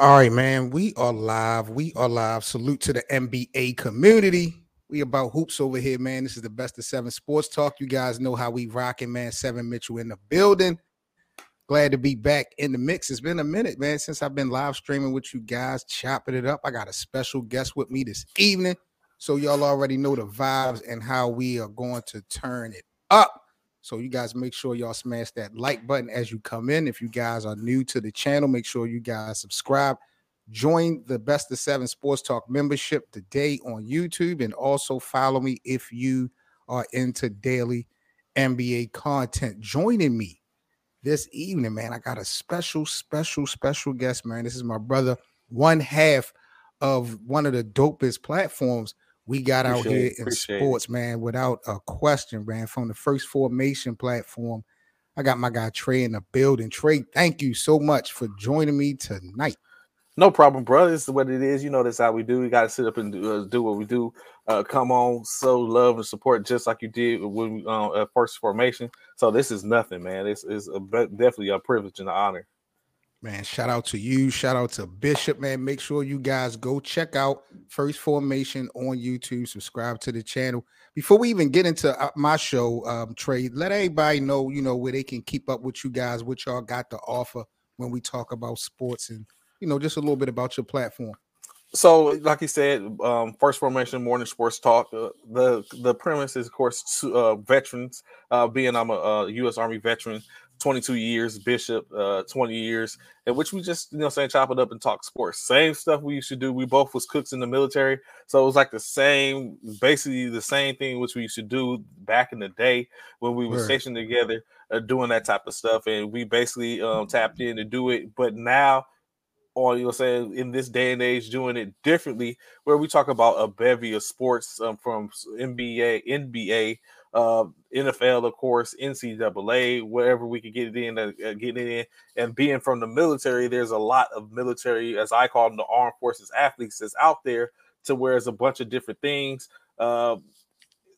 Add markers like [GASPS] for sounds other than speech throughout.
All right, man. We are live. We are live. Salute to the NBA community. We about hoops over here, man. This is the best of seven sports talk. You guys know how we rocking, man. Seven Mitchell in the building. Glad to be back in the mix. It's been a minute, man, since I've been live streaming with you guys, chopping it up. I got a special guest with me this evening. So y'all already know the vibes and how we are going to turn it up. So you guys make sure y'all smash that like button as you come in. If you guys are new to the channel, make sure you guys subscribe. Join the Best of Seven Sports Talk membership today on YouTube, and also follow me if you are into daily NBA content. Joining me this evening, man, I got a special, special, special guest, man. This is my brother, one half of one of the dopest platforms we got appreciate out here in sports, it. man, without a question, man. From the first formation platform, I got my guy Trey in the building. Trey, thank you so much for joining me tonight. No problem, brother. This is what it is. You know, that's how we do. We got to sit up and do, uh, do what we do. Uh, come on, so love and support just like you did when we uh, at first formation. So this is nothing, man. This is definitely a privilege and an honor. Man, shout out to you. Shout out to Bishop, man. Make sure you guys go check out First Formation on YouTube. Subscribe to the channel. Before we even get into uh, my show, um, Trey, let everybody know, you know, where they can keep up with you guys, what y'all got to offer when we talk about sports and, you know, just a little bit about your platform. So, like you said, um, first formation morning sports talk. Uh, the the premise is, of course, uh, veterans. Uh, being I'm a, a U.S. Army veteran, 22 years, Bishop, uh, 20 years, in which we just, you know, saying chop it up and talk sports. Same stuff we used to do. We both was cooks in the military. So it was like the same, basically the same thing which we used to do back in the day when we were right. stationed together, uh, doing that type of stuff. And we basically um, tapped in to do it. But now, or you know, saying in this day and age, doing it differently, where we talk about a bevy of sports um, from NBA, NBA, uh, NFL, of course, NCAA, wherever we could get it in, uh, get it in. And being from the military, there's a lot of military, as I call them, the armed forces athletes that's out there to where it's a bunch of different things. Uh,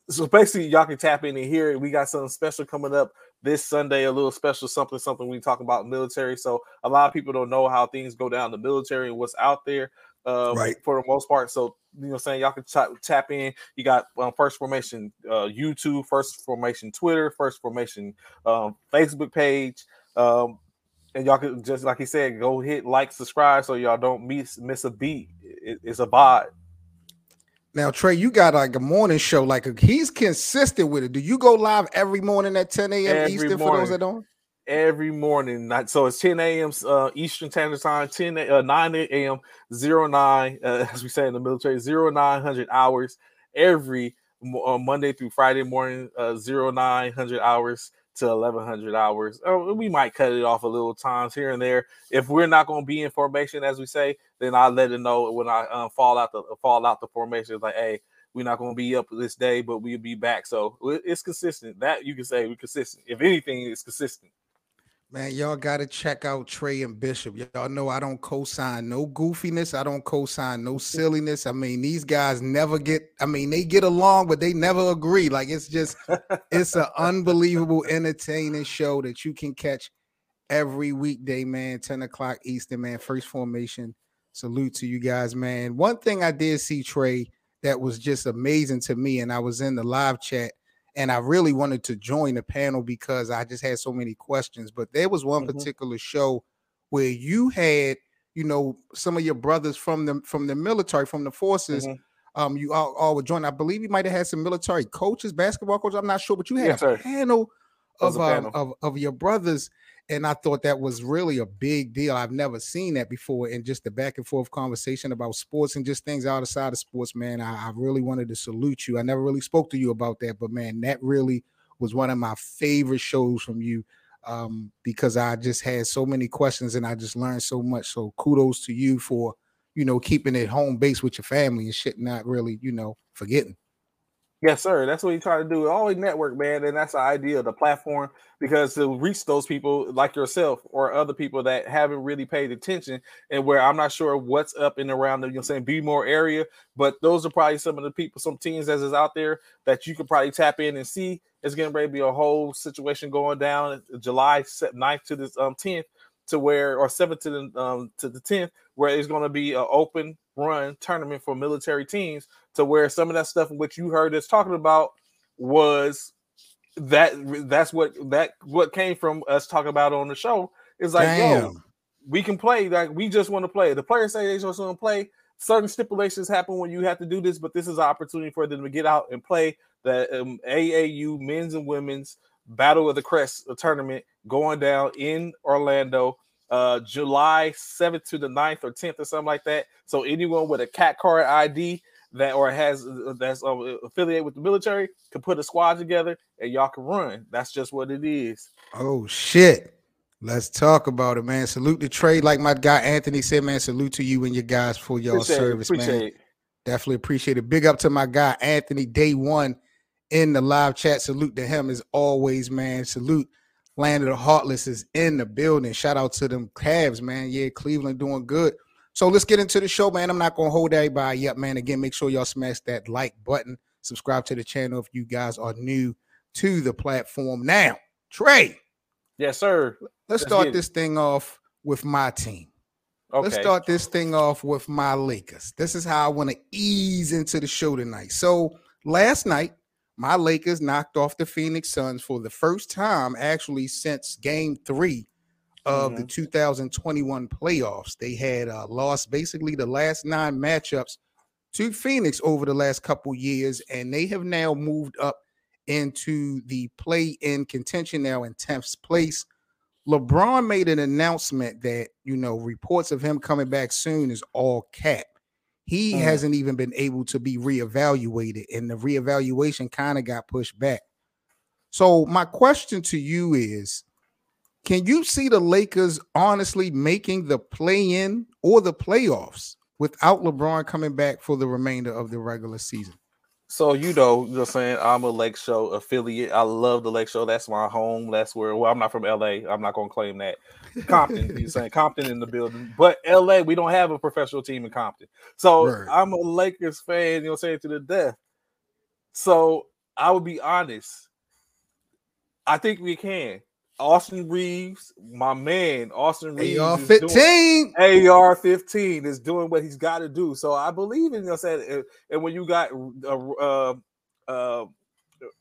so basically, y'all can tap in and hear We got something special coming up this Sunday, a little special something, something we talk about military. So a lot of people don't know how things go down the military and what's out there uh, right. for the most part. So you know, saying y'all can tap, tap in. You got um, First Formation uh, YouTube, First Formation Twitter, First Formation um, Facebook page. Um, and y'all can just like he said, go hit like, subscribe, so y'all don't miss miss a beat. It, it's a vibe. Now, Trey, you got like a morning show. Like he's consistent with it. Do you go live every morning at 10 a.m. Eastern morning. for those that don't? Every morning. Not so it's 10 a.m. Uh, Eastern Standard Time, 10 uh, 9 a.m. 09, [LAUGHS] uh, as we say in the military, 0900 hours every uh, Monday through Friday morning, uh, 0900 hours to 1100 hours. Uh, we might cut it off a little times here and there. If we're not going to be in formation, as we say, then I let it know when I uh, fall out the fall out the formation. It's like, hey, we're not going to be up this day, but we'll be back. So it's consistent. That you can say we're consistent. If anything, it's consistent. Man, y'all got to check out Trey and Bishop. Y'all know I don't co-sign no goofiness. I don't co-sign no silliness. I mean, these guys never get. I mean, they get along, but they never agree. Like it's just, [LAUGHS] it's an unbelievable, entertaining show that you can catch every weekday, man. Ten o'clock Eastern, man. First formation. Salute to you guys, man. One thing I did see Trey that was just amazing to me, and I was in the live chat and I really wanted to join the panel because I just had so many questions. But there was one mm-hmm. particular show where you had, you know, some of your brothers from the from the military, from the forces. Mm-hmm. Um, you all, all would join. I believe you might have had some military coaches, basketball coaches. I'm not sure, but you had yes, a panel of. Um, of of your brothers and I thought that was really a big deal. I've never seen that before. And just the back and forth conversation about sports and just things outside of sports, man. I, I, really wanted to salute you. I never really spoke to you about that, but man, that really was one of my favorite shows from you um, because I just had so many questions and I just learned so much. So kudos to you for, you know, keeping it home base with your family and shit, not really, you know, forgetting. Yes, sir. That's what you try to do. Always network, man, and that's the idea of the platform because to reach those people like yourself or other people that haven't really paid attention and where I'm not sure what's up and around the you know saying be more area, but those are probably some of the people, some teams that is out there that you could probably tap in and see. It's getting ready to be a whole situation going down July 9th to this um 10th to where, or seventh to the um, to the tenth, where it's going to be an open run tournament for military teams. To where some of that stuff which you heard us talking about was that that's what that what came from us talking about on the show. Is like, Damn. yo, we can play. Like we just want to play. The players say they just want to play. Certain stipulations happen when you have to do this, but this is an opportunity for them to get out and play the um, AAU men's and women's Battle of the Crest tournament going down in Orlando, uh, July 7th to the 9th or 10th or something like that. So anyone with a CAC card ID that or has uh, that's uh, affiliated with the military can put a squad together and y'all can run. That's just what it is. Oh shit. Let's talk about it, man. Salute the trade, like my guy Anthony said, man. Salute to you and your guys for your appreciate service, it, man. It. Definitely appreciate it. Big up to my guy Anthony, day one in the live chat. Salute to him as always, man. Salute. Land of the Heartless is in the building. Shout out to them Cavs, man. Yeah, Cleveland doing good. So let's get into the show, man. I'm not gonna hold everybody up, man. Again, make sure y'all smash that like button. Subscribe to the channel if you guys are new to the platform. Now, Trey. Yes, sir. Let's, let's start this thing off with my team. Okay. Let's start this thing off with my Lakers. This is how I want to ease into the show tonight. So last night, my Lakers knocked off the Phoenix Suns for the first time, actually, since game three of mm-hmm. the 2021 playoffs. They had uh, lost basically the last nine matchups to Phoenix over the last couple years, and they have now moved up into the play in contention now in 10th place. LeBron made an announcement that, you know, reports of him coming back soon is all cap he mm. hasn't even been able to be reevaluated, and the reevaluation kind of got pushed back. So, my question to you is can you see the Lakers honestly making the play in or the playoffs without LeBron coming back for the remainder of the regular season? So you know, you're saying I'm a Lake Show affiliate. I love the Lake Show. That's my home. That's where. Well, I'm not from LA. I'm not gonna claim that. Compton. you're saying Compton in the building, but LA, we don't have a professional team in Compton. So right. I'm a Lakers fan. You know, saying to the death. So I would be honest. I think we can. Austin Reaves, my man, Austin Reaves. AR fifteen, AR fifteen is doing what he's got to do. So I believe in you. Said, and when you got uh, uh, uh,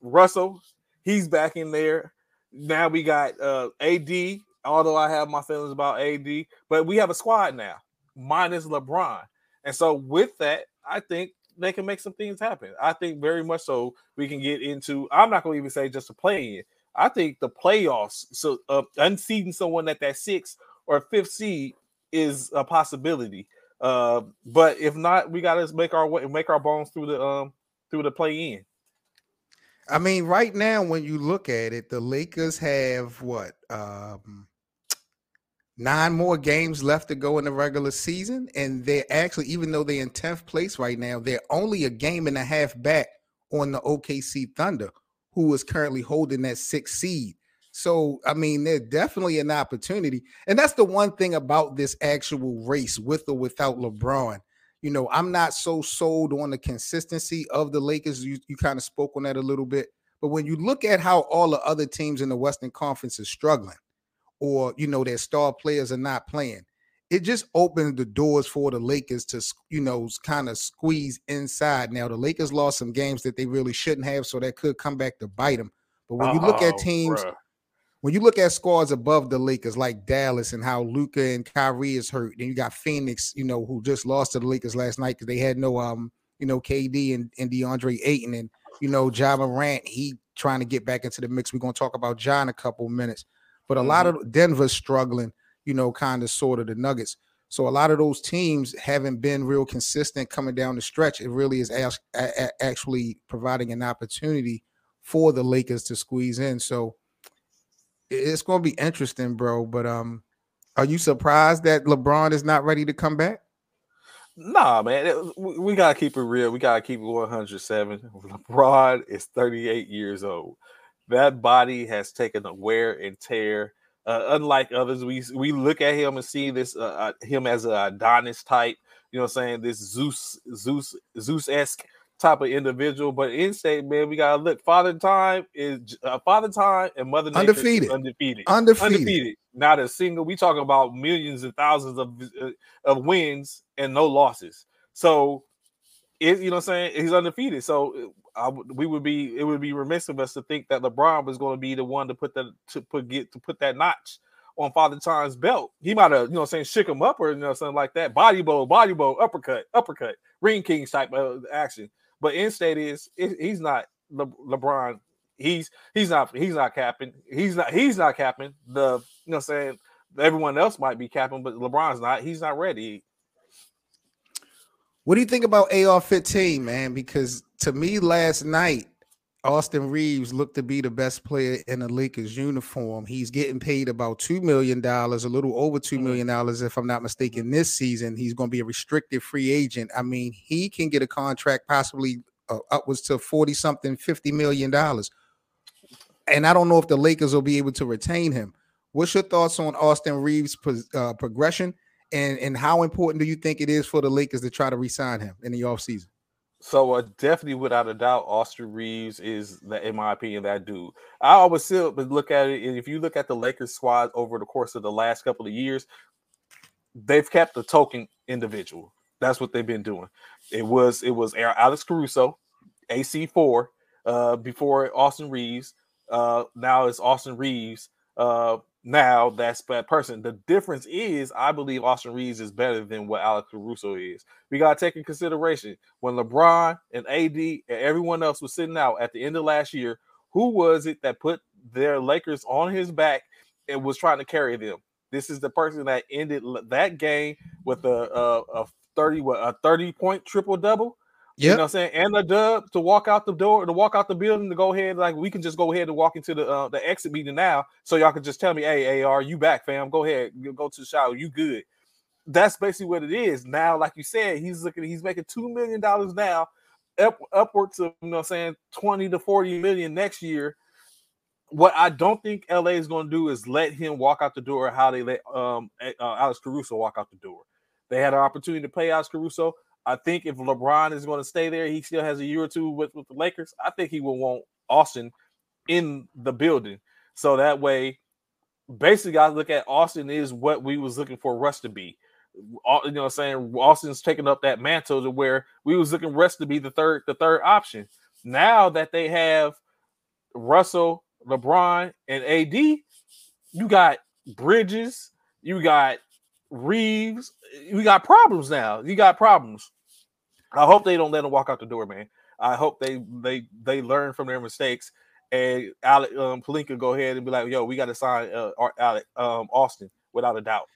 Russell, he's back in there. Now we got uh, AD. Although I have my feelings about AD, but we have a squad now, minus LeBron, and so with that, I think they can make some things happen. I think very much so. We can get into. I'm not going to even say just a play in I think the playoffs, so uh, unseeding someone at that sixth or fifth seed is a possibility. Uh, but if not, we got to make our way, make our bones through the um through the play in. I mean, right now, when you look at it, the Lakers have what um nine more games left to go in the regular season, and they're actually, even though they're in tenth place right now, they're only a game and a half back on the OKC Thunder, who is currently holding that sixth seed. So, I mean, there's definitely an opportunity. And that's the one thing about this actual race with or without LeBron. You know, I'm not so sold on the consistency of the Lakers. You, you kind of spoke on that a little bit. But when you look at how all the other teams in the Western Conference are struggling, or, you know, their star players are not playing, it just opened the doors for the Lakers to, you know, kind of squeeze inside. Now, the Lakers lost some games that they really shouldn't have, so that could come back to bite them. But when you look at teams, bruh. when you look at squads above the Lakers, like Dallas and how Luka and Kyrie is hurt, and you got Phoenix, you know, who just lost to the Lakers last night because they had no, um, you know, KD and, and DeAndre Ayton and you know, Ja Morant, he trying to get back into the mix. We're gonna talk about John a couple minutes, but a mm-hmm. lot of Denver's struggling you know, kind of sort of the Nuggets. So a lot of those teams haven't been real consistent coming down the stretch. It really is actually providing an opportunity for the Lakers to squeeze in. So it's going to be interesting, bro. But um, are you surprised that LeBron is not ready to come back? Nah, man, we gotta keep it real. We gotta keep it 107. LeBron is 38 years old. That body has taken a wear and tear uh, unlike others, we we look at him and see this uh, uh him as a Adonis type. You know, what I'm saying this Zeus Zeus Zeus esque type of individual. But instead, man, we gotta look. Father Time is uh, Father Time and Mother Nature undefeated, undefeated, undefeated, undefeated. not a single. We talking about millions and thousands of uh, of wins and no losses. So, it, you know, what I'm saying he's undefeated. So, I, we would be it would be remiss of us to think that LeBron was going to be the one to put the to put get to put that notch on Father Time's belt. He might have, you know, saying shook him up or you know something like that. Body blow, body blow, uppercut, uppercut, ring king type of action. But in state is he's not Le, LeBron. He's he's not he's not capping. He's not he's not capping. The you know saying everyone else might be capping, but LeBron's not. He's not ready. What do you think about AR 15, man? Because to me last night, Austin Reaves looked to be the best player in the Lakers uniform. He's getting paid about $2 million, a little over $2 mm-hmm. if I'm not mistaken, this season. He's going to be a restricted free agent. I mean, he can get a contract possibly uh, upwards to 40 something, $50 million. And I don't know if the Lakers will be able to retain him. What's your thoughts on Austin Reaves' uh, progression? And, and how important do you think it is for the Lakers to try to resign him in the offseason? So uh, definitely, without a doubt, Austin Reaves is, the, in my opinion, that dude. I always still but look at it. If you look at the Lakers squad over the course of the last couple of years, they've kept a token individual. That's what they've been doing. It was it was Alex Caruso, AC four, uh, before Austin Reaves. Uh, now it's Austin Reaves, Uh, now that's that person. The difference is, I believe Austin Reaves is better than what Alex Caruso is. We gotta take in consideration when LeBron and AD and everyone else was sitting out at the end of last year. Who was it that put their Lakers on his back and was trying to carry them? This is the person that ended that game with a, a, a thirty what a thirty point triple double. Yep. You know what I'm saying? And a dub to walk out the door, to walk out the building, to go ahead. Like we can just go ahead and walk into the uh, the exit meeting now. So y'all can just tell me, hey, AR, you back, fam. Go ahead, go to the shower, you good. That's basically what it is. Now, like you said, he's looking, he's making two million dollars now, up upwards of you know what I'm saying 20 to 40 million next year. What I don't think LA is going to do is let him walk out the door how they let um uh, Alex Caruso walk out the door. They had an opportunity to pay Alex Caruso. I think if LeBron is going to stay there, he still has a year or two with, with the Lakers. I think he will want Austin in the building. So that way, basically, I look at Austin is what we was looking for Russ to be. You know, I'm saying Austin's taking up that mantle to where we was looking Russ to be the third, the third option. Now that they have Russell, LeBron, and AD, you got Bridges, you got Reaves, we got problems now. You got problems. I hope they don't let him walk out the door, man. I hope they they they learn from their mistakes and Alec um, Pelinka go ahead and be like, "Yo, we got to sign uh, Alec um, Austin without a doubt."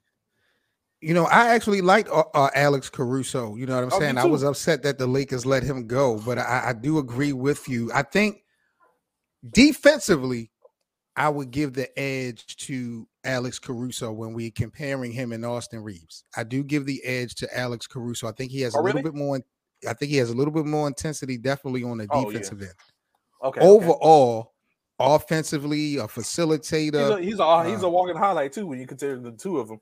You know, I actually liked uh, uh, Alex Caruso. You know what I'm oh, saying? I was upset that the Lakers let him go, but I, I do agree with you. I think defensively, I would give the edge to Alex Caruso when we're comparing him and Austin Reaves. I do give the edge to Alex Caruso. I think he has oh, a little really? bit more I think he has a little bit more intensity, definitely on the oh, defensive yeah. end. Okay. Overall, okay. offensively, a facilitator. He's a he's a, uh, he's a walking highlight too when you consider the two of them.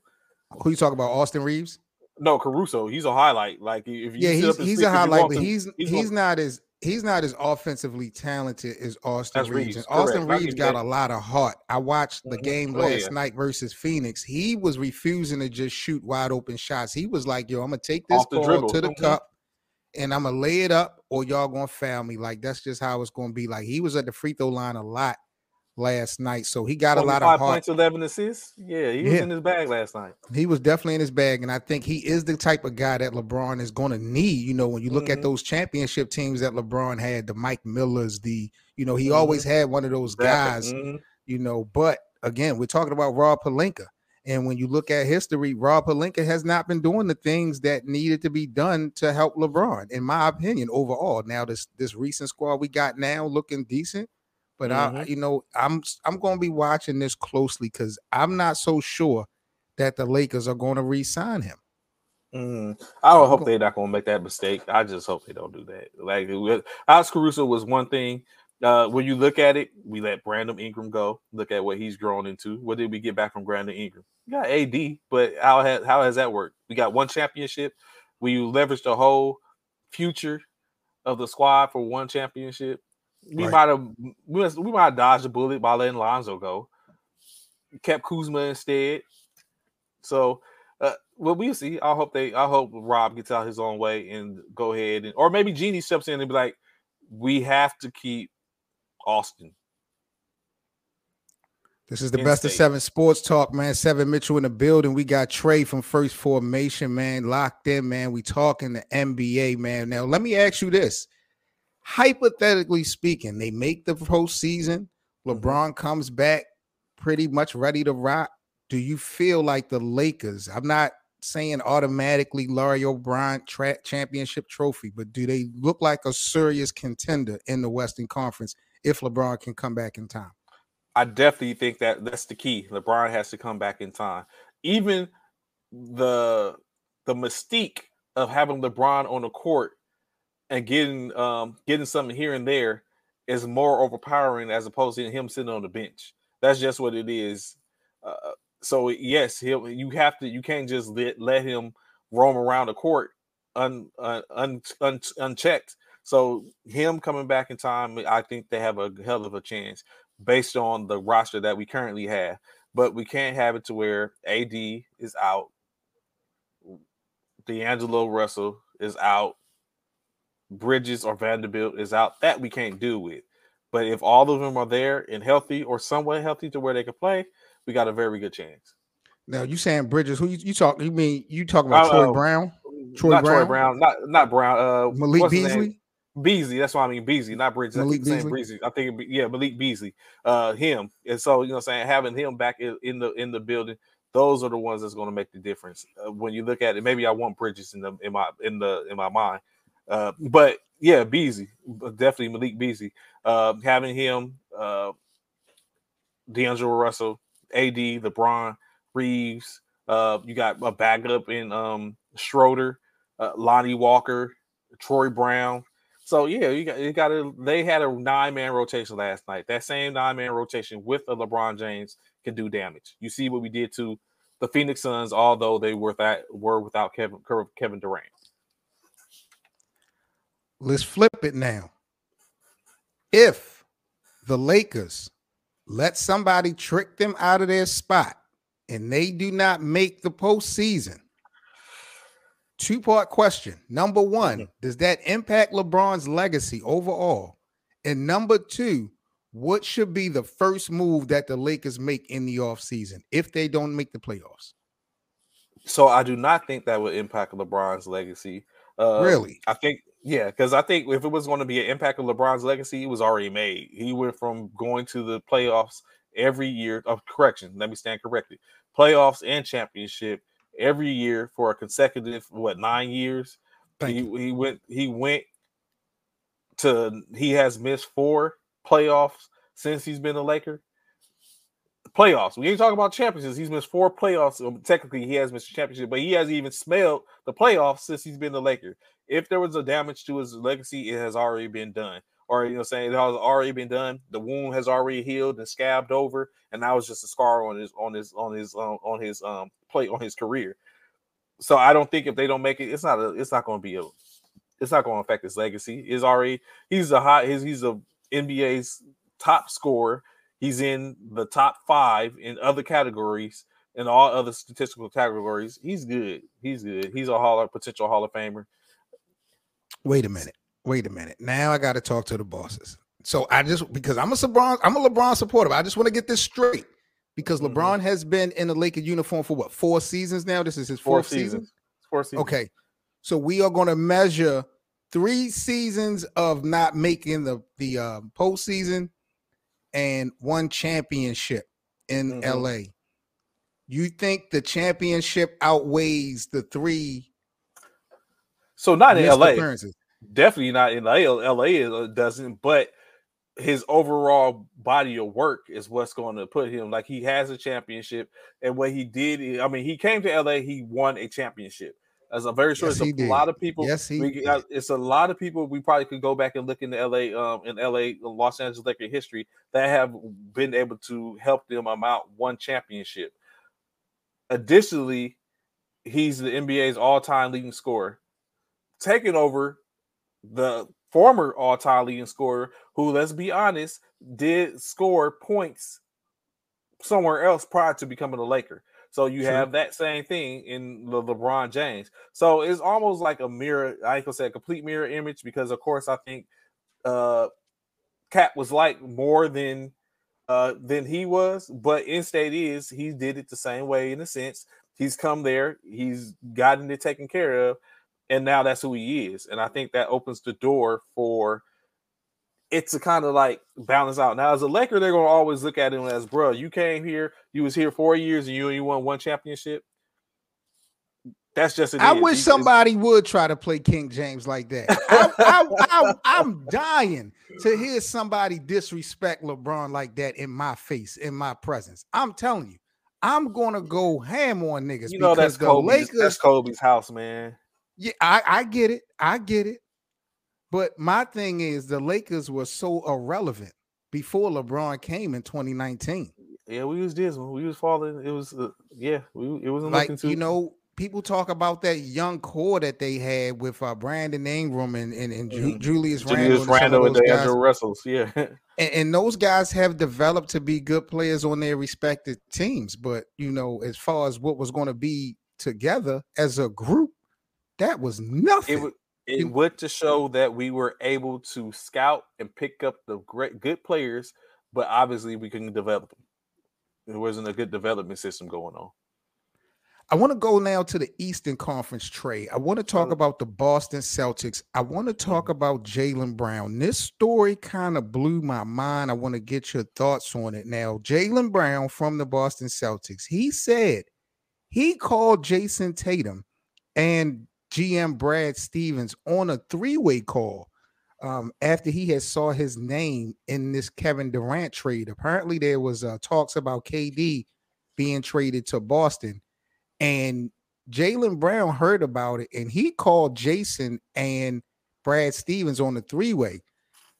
Who you talk about? Austin Reaves? No, Caruso. He's a highlight. Like if you yeah, he's, he's a highlight, but he's he's, he's not as he's not as offensively talented as Austin That's Reaves. Reaves. Austin Correct. Reaves got a lot of heart. I watched the mm-hmm. game oh, last yeah. night versus Phoenix. He was refusing to just shoot wide open shots. He was like, "Yo, I'm gonna take this ball to the mm-hmm. cup." And I'm gonna lay it up, or y'all gonna foul me. Like that's just how it's gonna be. Like he was at the free throw line a lot last night, so he got a lot of points, eleven assists. Yeah, he was yeah. in his bag last night. He was definitely in his bag, and I think he is the type of guy that LeBron is going to need. You know, when you look mm-hmm. at those championship teams that LeBron had, the Mike Millers, the you know, he mm-hmm. always had one of those guys. Mm-hmm. You know, but again, we're talking about Rob Pelinka. And when you look at history, Rob Pelinka has not been doing the things that needed to be done to help LeBron, in my opinion, overall. Now, this this recent squad we got now looking decent, but mm-hmm. I, you know, I'm I'm going to be watching this closely because I'm not so sure that the Lakers are going to re-sign him. Mm, I hope they're not going to make that mistake. I just hope they don't do that. Like Alex Caruso was one thing uh, when you look at it, we let Brandon Ingram go. Look at what he's grown into. What did we get back from Brandon Ingram? We got AD, but how has how has that worked? We got one championship. We leveraged the whole future of the squad for one championship. We right. might have we, we might have dodged a bullet by letting Lonzo go. kept Kuzma instead. So uh, well, we'll see. I hope they. I hope Rob gets out his own way and go ahead and, or maybe Jeanie steps in and be like, "We have to keep Austin." This is the best of seven sports talk, man. Seven Mitchell in the building. We got Trey from First Formation, man, locked in, man. We talking the NBA, man. Now, let me ask you this: hypothetically speaking, they make the postseason. Mm-hmm. LeBron comes back pretty much ready to rock do you feel like the Lakers? I'm not saying automatically Larry O'Brien tra- championship trophy, but do they look like a serious contender in the Western Conference if LeBron can come back in time? I definitely think that that's the key. LeBron has to come back in time. Even the the mystique of having LeBron on the court and getting um getting something here and there is more overpowering as opposed to him sitting on the bench. That's just what it is. Uh, so yes, he'll you have to you can't just let, let him roam around the court un, un, un, un, unchecked. So him coming back in time, I think they have a hell of a chance based on the roster that we currently have. But we can't have it to where AD is out, D'Angelo Russell is out, Bridges or Vanderbilt is out. That we can't do with. But if all of them are there and healthy or somewhat healthy to where they can play, we got a very good chance. Now you saying Bridges? Who you, you talk? You mean you talking about uh, Troy Brown? Troy not Brown? Troy Brown, not not Brown. Uh, Malik Beasley. Beasley, that's why I mean Beasley, not Bridges. Malik Beasley. Beasley. I think yeah, Malik Beasley. Uh, him, and so you know, saying having him back in, in, the in the building, those are the ones that's going to make the difference. Uh, when you look at it, maybe I want Bridges in the in my in the in my mind, uh, but yeah, Beasley, definitely Malik Beasley. Uh, having him, uh, D'Angelo Russell, AD, LeBron, Reaves. Uh, you got a backup in um, Schroeder, uh, Lonnie Walker, Troy Brown. So yeah, you got you got they had a nine man rotation last night. That same nine man rotation with a LeBron James can do damage. You see what we did to the Phoenix Suns, although they were that were without Kevin Kevin Durant. Let's flip it now. If the Lakers let somebody trick them out of their spot and they do not make the postseason. Two part question. Number one, mm-hmm. does that impact LeBron's legacy overall? And number two, what should be the first move that the Lakers make in the offseason if they don't make the playoffs? So I do not think that would impact LeBron's legacy. Uh, really? I think yeah, because I think if it was going to be an impact of LeBron's legacy, it was already made. He went from going to the playoffs every year. Of oh, correction, let me stand corrected. Playoffs and championship every year for a consecutive what nine years. He, he went he went to he has missed four playoffs since he's been a Laker. Playoffs. We ain't talking about championships. He's missed four playoffs. Um, technically, he has missed a championship, but he hasn't even smelled the playoffs since he's been the Laker if there was a damage to his legacy, it has already been done. Or you know, saying it has already been done. The wound has already healed and scabbed over, and now it's just a scar on his on his on his um, on his um plate on his career. So I don't think if they don't make it, it's not a it's not going to be a it's not going to affect his legacy. Is already he's a hot he's he's a NBA's top scorer. He's in the top five in other categories in all other statistical categories. He's good. He's good. He's a hall of potential Hall of Famer wait a minute, wait a minute. Now I got to talk to the bosses. So I just because I'm a LeBron, I'm a LeBron supporter. I just want to get this straight because mm-hmm. LeBron has been in the Lakers uniform for what four seasons now. This is his fourth four season. Four seasons. Okay, so we are going to measure three seasons of not making the the um, postseason and one championship in mm-hmm. LA. You think the championship outweighs the three so not in LA. Definitely not in LA. LA doesn't, but his overall body of work is what's going to put him like he has a championship. And what he did, I mean, he came to LA, he won a championship. As a very sure, yes, it's a did. lot of people. Yes, he we, uh, it's a lot of people. We probably could go back and look in the LA, um, in LA, Los Angeles Lakers history that have been able to help them amount one championship. Additionally, he's the NBA's all-time leading scorer taking over the former all-time leading scorer, who, let's be honest, did score points somewhere else prior to becoming a Laker. So you True. have that same thing in the LeBron James. So it's almost like a mirror. I gonna say a complete mirror image because, of course, I think uh, Cap was like more than uh, than he was, but in state is he did it the same way in a sense. He's come there, he's gotten it taken care of, and now that's who he is. And I think that opens the door for it's a kind of like balance out. Now, as a Laker, they're gonna always look at him as, bro, you came here, you was here four years, and you only won one championship. That's just. I is. wish he, somebody would try to play King James like that. I, am dying to hear somebody disrespect LeBron like that in my face, in my presence. I'm telling you, I'm gonna go ham on niggas. You know that's Kobe's, Lakers, that's Kobe's house, man. Yeah, I, I get it. I get it. But my thing is the Lakers were so irrelevant before LeBron came in 2019. Yeah, we was dismal. We was falling. It was uh, yeah. We it wasn't like too- you know. People talk about that young core that they had with uh, Brandon Ingram and and, and mm-hmm. Julius, Julius Randle and, and Andrew Russells. Yeah, [LAUGHS] and, and those guys have developed to be good players on their respective teams. But you know, as far as what was going to be together as a group, that was nothing. It was, it would to show that we were able to scout and pick up the great good players, but obviously we couldn't develop them. There wasn't a good development system going on. I want to go now to the Eastern Conference trade. I want to talk about the Boston Celtics. I want to talk mm-hmm. about Jaylen Brown. This story kind of blew my mind. I want to get your thoughts on it now. Jaylen Brown from the Boston Celtics, he said he called Jayson Tatum and GM Brad Stevens on a three-way call um, after he had saw his name in this Kevin Durant trade. Apparently, there was uh, talks about KD being traded to Boston, and Jaylen Brown heard about it, and he called Jayson and Brad Stevens on the three-way.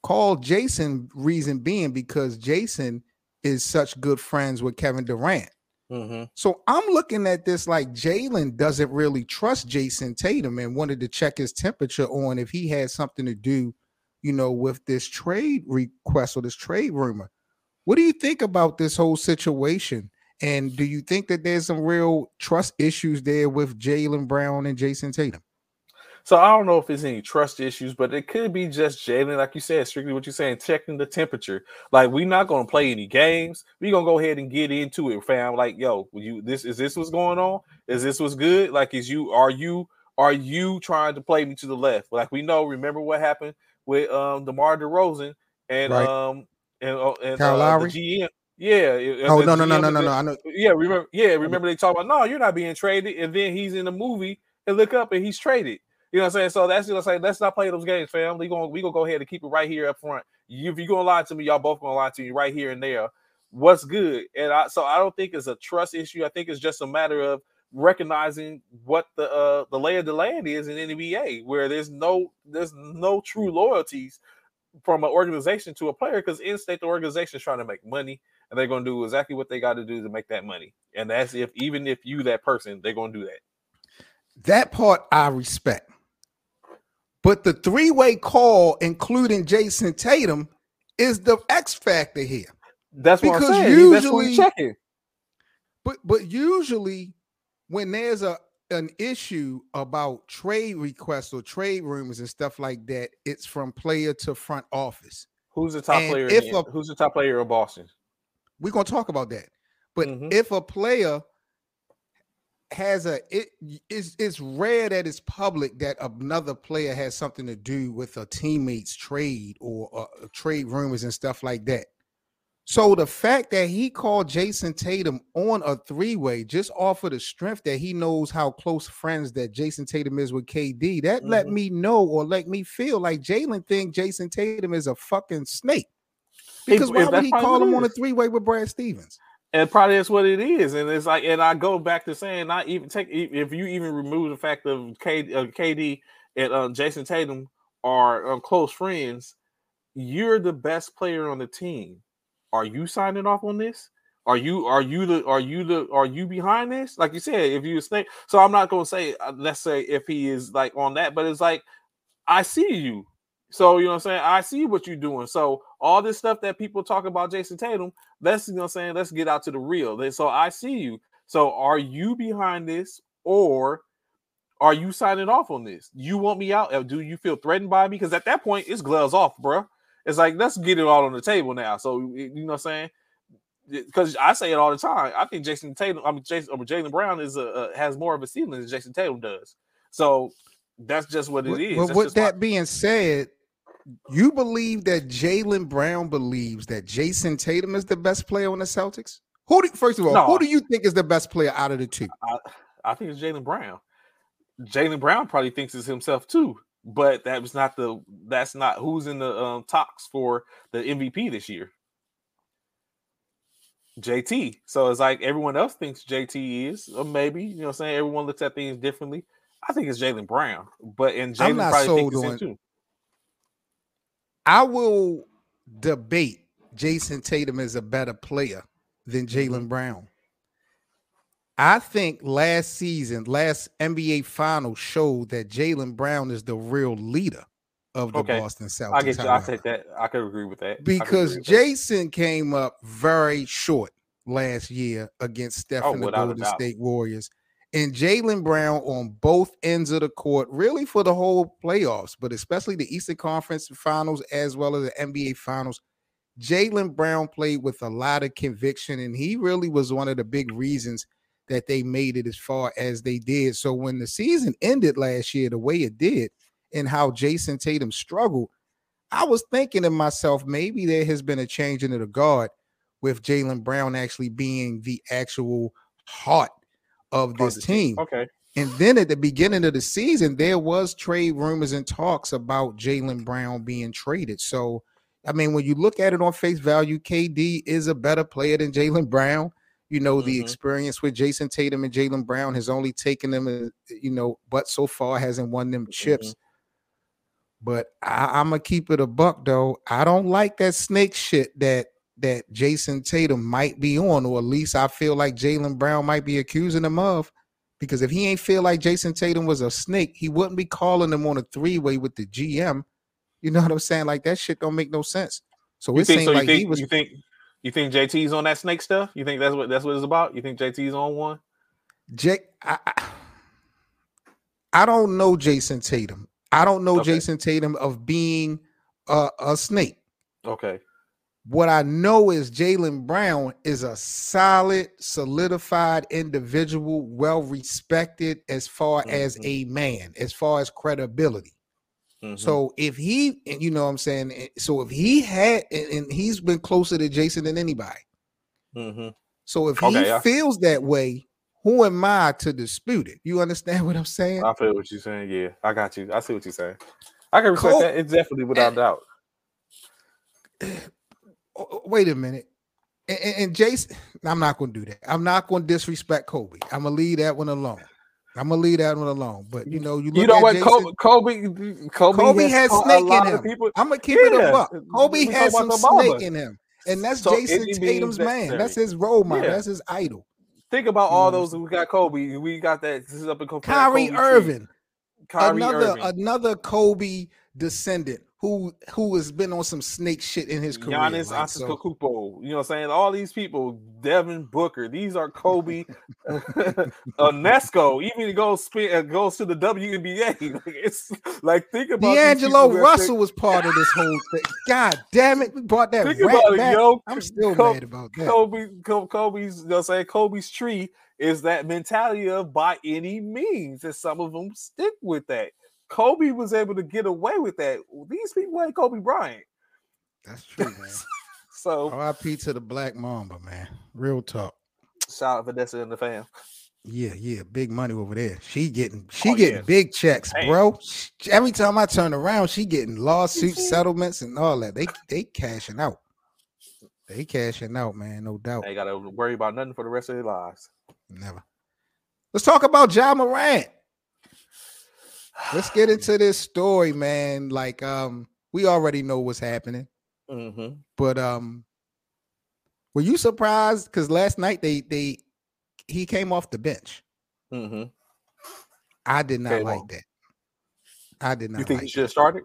Called Jayson, reason being because Jayson is such good friends with Kevin Durant. Mm-hmm. So I'm looking at this like Jaylen doesn't really trust Jayson Tatum and wanted to check his temperature on if he had something to do, you know, with this trade request or this trade rumor. What do you think about this whole situation? And do you think that there's some real trust issues there with Jaylen Brown and Jayson Tatum? So I don't know if it's any trust issues, but it could be just Jaylen, like you said, strictly what you're saying, checking the temperature. Like we're not gonna play any games. We're gonna go ahead and get into it, fam. Like, yo, you this is this what's going on? Is this what's good? Like, is you are you are you trying to play me to the left? Like we know, remember what happened with um DeMar DeRozan and right. um and, uh, and Kyle uh, Lowry? GM. Yeah. Oh no, no, no, no, no, no. I know. Yeah, remember. Yeah, remember they talk about no, you're not being traded, and then he's in the movie and look up and he's traded. You know what I'm saying? So that's just like let's not play those games, fam. We going we gonna go ahead and keep it right here up front. You, if you're gonna lie to me, y'all both gonna lie to me right here and there. What's good? And I so I don't think it's a trust issue. I think it's just a matter of recognizing what the uh the lay of the land is in NBA, where there's no there's no true loyalties from an organization to a player because in state the organization is trying to make money and they're going to do exactly what they got to do to make that money. And that's if even if you that person, they're going to do that. That part I respect. But the three way call, including Jayson Tatum, is the X factor here. That's what because I'm saying. Usually, checking. But but usually, when there's a an issue about trade requests or trade rumors and stuff like that, it's from player to front office. Who's the top and player? If a, who's the top player of Boston? We're gonna talk about that. But mm-hmm. if a player has a it is it's rare that it's public that another player has something to do with a teammate's trade or uh, trade rumors and stuff like that. So the fact that he called Jayson Tatum on a three-way just off of the strength that he knows how close friends that Jayson Tatum is with KD, that mm-hmm. let me know or let me feel like Jaylen think Jayson Tatum is a fucking snake. Because if, why if would he call him on a three-way with Brad Stevens? And probably that's what it is. And it's like, and I go back to saying, not even take if you even remove the fact of KD, uh, KD and uh, Jayson Tatum are uh, close friends, you're the best player on the team. Are you signing off on this? Are you are you the are you the are you behind this? Like you said, if you snake, so I'm not gonna say uh, let's say if he is like on that, but it's like I see you. So you know what I'm saying? I see what you're doing. So all this stuff that people talk about Jayson Tatum, let's you know what I'm saying, let's get out to the real. So I see you. So are you behind this or are you signing off on this? You want me out? Uh, do you feel threatened by me? Because at that point, it's gloves off, bro. It's like let's get it all on the table now. So you know what I'm saying? Because I say it all the time. I think Jayson Tatum, I mean Jayson or uh, Jaylen Brown is a, a, has more of a ceiling than Jayson Tatum does. So that's just what it is. But with that being said, you believe that Jaylen Brown believes that Jayson Tatum is the best player on the Celtics? Who do, first of all, no. who do you think is the best player out of the two? I, I think it's Jaylen Brown. Jaylen Brown probably thinks it's himself too, but that was not the that's not who's in the um, talks for the MVP this year. JT. So it's like everyone else thinks JT is, or maybe you know, what I'm saying everyone looks at things differently. I think it's Jaylen Brown, but and Jaylen probably thinks it's too. I will debate Jayson Tatum is a better player than mm-hmm. Brown. I think last season, last NBA final showed that Jaylen Brown is the real leader of the okay. Boston Celtics. I get you. I take that. I could agree with that. Because with Jayson that. came up very short last year against Steph oh, and the Golden State Warriors. And Jaylen Brown on both ends of the court, really for the whole playoffs, but especially the Eastern Conference finals as well as the NBA finals. Jaylen Brown played with a lot of conviction, and he really was one of the big reasons – that they made it as far as they did. So when the season ended last year, the way it did, and how Jayson Tatum struggled, I was thinking to myself, maybe there has been a change in the guard with Jaylen Brown actually being the actual heart of this team. Okay. And then at the beginning of the season, there was trade rumors and talks about Jaylen Brown being traded. So, I mean, when you look at it on face value, KD is a better player than Jaylen Brown. You know, mm-hmm. the experience with Jayson Tatum and Jaylen Brown has only taken them, uh, you know, but so far hasn't won them chips. Mm-hmm. But I, am gonna keep it a buck though. I don't like that snake shit that that Jayson Tatum might be on, or at least I feel like Jaylen Brown might be accusing him of. Because if he ain't feel like Jayson Tatum was a snake, he wouldn't be calling him on a three way with the GM. You know what I'm saying? Like that shit don't make no sense. So you it seemed so like think, he was. You think you think JT's on that snake stuff? You think that's what that's what it's about? You think JT's on one? Jake, I, I, don't know Jayson Tatum. I don't know okay. Jayson Tatum of being a, a snake. Okay. What I know is Jaylen Brown is a solid, solidified individual, well respected as far mm-hmm. as a man, as far as credibility. Mm-hmm. So if he, you know what I'm saying, eh, so if he had, and he's been closer to Jayson than anybody. Mm-hmm. So if okay, he I, feels that way, who am I to dispute it? You understand [LAUGHS] what I'm saying? I feel what you're saying. Yeah, I got you. I see what you're saying. I can respect that. It's definitely without and, doubt. Oh, oh, wait a minute. And, and Jayson, I'm not going to do that. I'm not going to disrespect Kobe. I'm going to leave that one alone. I'm gonna leave that one alone. But you know, you, you know what, Jayson, Kobe, Kobe, Kobe, has, has snake in him. People, I'm gonna keep yeah. it buck. Kobe has some snake in him, and that's so Jayson Tatum's man. That's his role model. Yeah. That's his idol. Think about all those. We got Kobe. We got that. This is up in Kyrie Irving. Kyrie another Irving. another Kobe descendant who who has been on some snake shit in his career. Giannis like, Antetokounmpo, so. you know what I'm saying? All these people, Devin Booker, these are Kobe, [LAUGHS] [LAUGHS] Nesco, even goes uh, goes to the WNBA. [LAUGHS] Like it's like think about D'Angelo Russell was part of this whole thing. God damn it, we brought that. Think about back. it, yo. I'm still Kobe, mad about that. Kobe, Kobe's, you know, saying Kobe's tree is that mentality of by any means, and some of them stick with that. Kobe was able to get away with that. These people ain't Kobe Bryant. That's true, man. [LAUGHS] so RIP to the Black Mamba, man. Real talk. Shout out Vanessa and the fam. Yeah, yeah, big money over there. She getting she oh, getting yeah. big checks, Damn. bro. Every time I turn around, she getting lawsuit mm-hmm. settlements and all that. They they cashing out. They cashing out, man, no doubt. They gotta worry about nothing for the rest of their lives. Never. Let's talk about Ja Morant. Let's get into this story, man. Like, um, we already know what's happening. Mm-hmm. But um, were you surprised? Because last night they they he came off the bench. Mm-hmm. I did not came like on. that. I did not. You think like he should have started?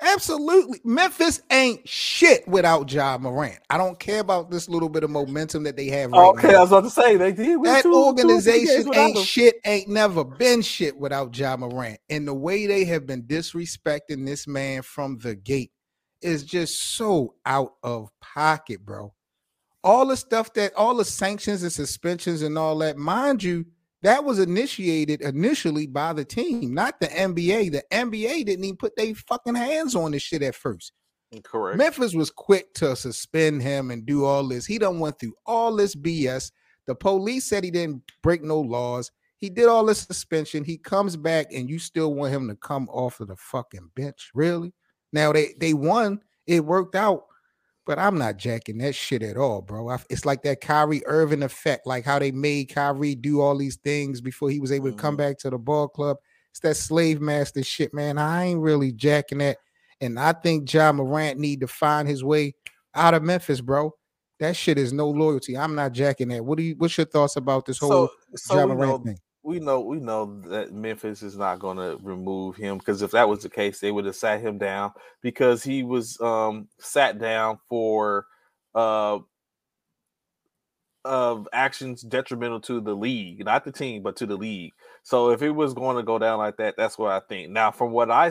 Absolutely. Memphis ain't shit without Ja Morant. I don't care about this little bit of momentum that they have right okay, now. I was about to say they did. that two, organization two ain't shit, ain't never been shit without Ja Morant. And the way they have been disrespecting this man from the gate is just so out of pocket, bro. All the stuff that all the sanctions and suspensions and all that, mind you, that was initiated initially by the team, not the NBA. The NBA didn't even put their fucking hands on this shit at first. Correct. Memphis was quick to suspend him and do all this. He done went through all this BS. The police said he didn't break no laws. He did all this suspension. He comes back and you still want him to come off of the fucking bench. Really? Now they they won. It worked out. But I'm not jacking that shit at all, bro. I, it's like that Kyrie Irving effect, like how they made Kyrie do all these things before he was able to come Mm-hmm. back to the ball club. It's that slave master shit, man. I ain't really jacking that. And I think Ja Morant need to find his way out of Memphis, bro. That shit is no loyalty. I'm not jacking that. What do you what's your thoughts about this whole So, so Ja Morant know, thing? We know we know that Memphis is not going to remove him because if that was the case, they would have sat him down because he was um sat down for uh of actions detrimental to the league, not the team, but to the league. So if it was going to go down like that, that's what I think. Now, from what I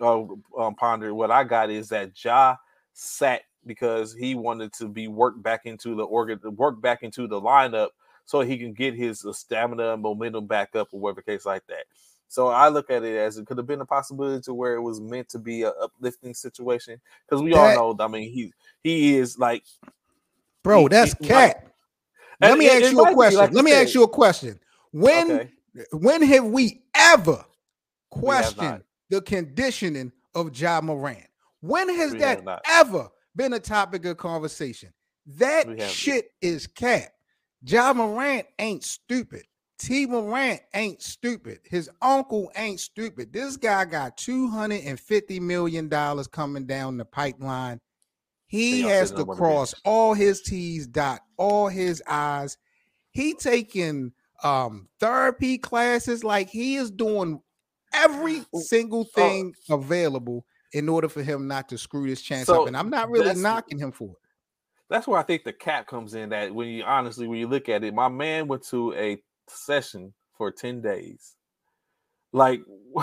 uh, um, pondered, what I got is that Ja sat because he wanted to be worked back into the organ, work back into the lineup, so he can get his uh, stamina and momentum back up, or whatever case like that. So I look at it as it could have been a possibility to where it was meant to be a uplifting situation because we That- all know. I mean, he he is like Bro, he- that's he- cat. Let And me it- ask it you a question. like Let me ask you a question. When okay. when have we ever questioned not. the conditioning of Ja Morant? When has We that ever been a topic of conversation? That shit is Ja Morant ain't stupid. Tee Morant ain't stupid. His uncle ain't stupid. This guy got $250 million coming down the pipeline. He has to up on the cross all his T's, dot all his I's. He taking um therapy classes, like he is doing every single uh, thing available in order for him not to screw this chance So up. And I'm not really knocking him for it. That's where I think the cap comes in. That when you honestly, when you look at it, my man went to a session for ten days. Like, [LAUGHS]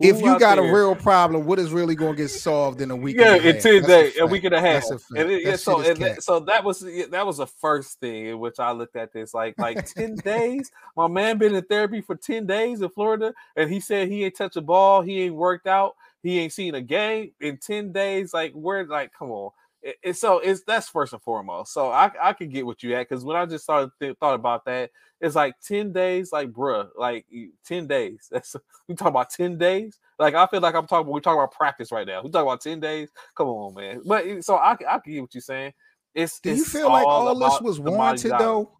If you got a real problem, what is really going to get solved in a week? yeah, a in half? ten That's days, a fact. week and a half, a and it, yeah, so and that, so that was that was the first thing in which I looked at this. Like, like ten days. My man been in therapy for ten days in Florida, and he said he ain't touched a ball, he ain't worked out, he ain't seen a game in ten days. Like, where? Like, come on. It- so it's that's first and foremost. So I I could get what you at because when I just started th- thought about that, it's like ten days. Like, bruh, like ten days. [LAUGHS] That's we talking about ten days. Like I feel like I'm talking. We're talking about practice right now. We talking about ten days. Come on, man. But so I I can get what you're saying. It's Do you it's feel like all this was warranted though?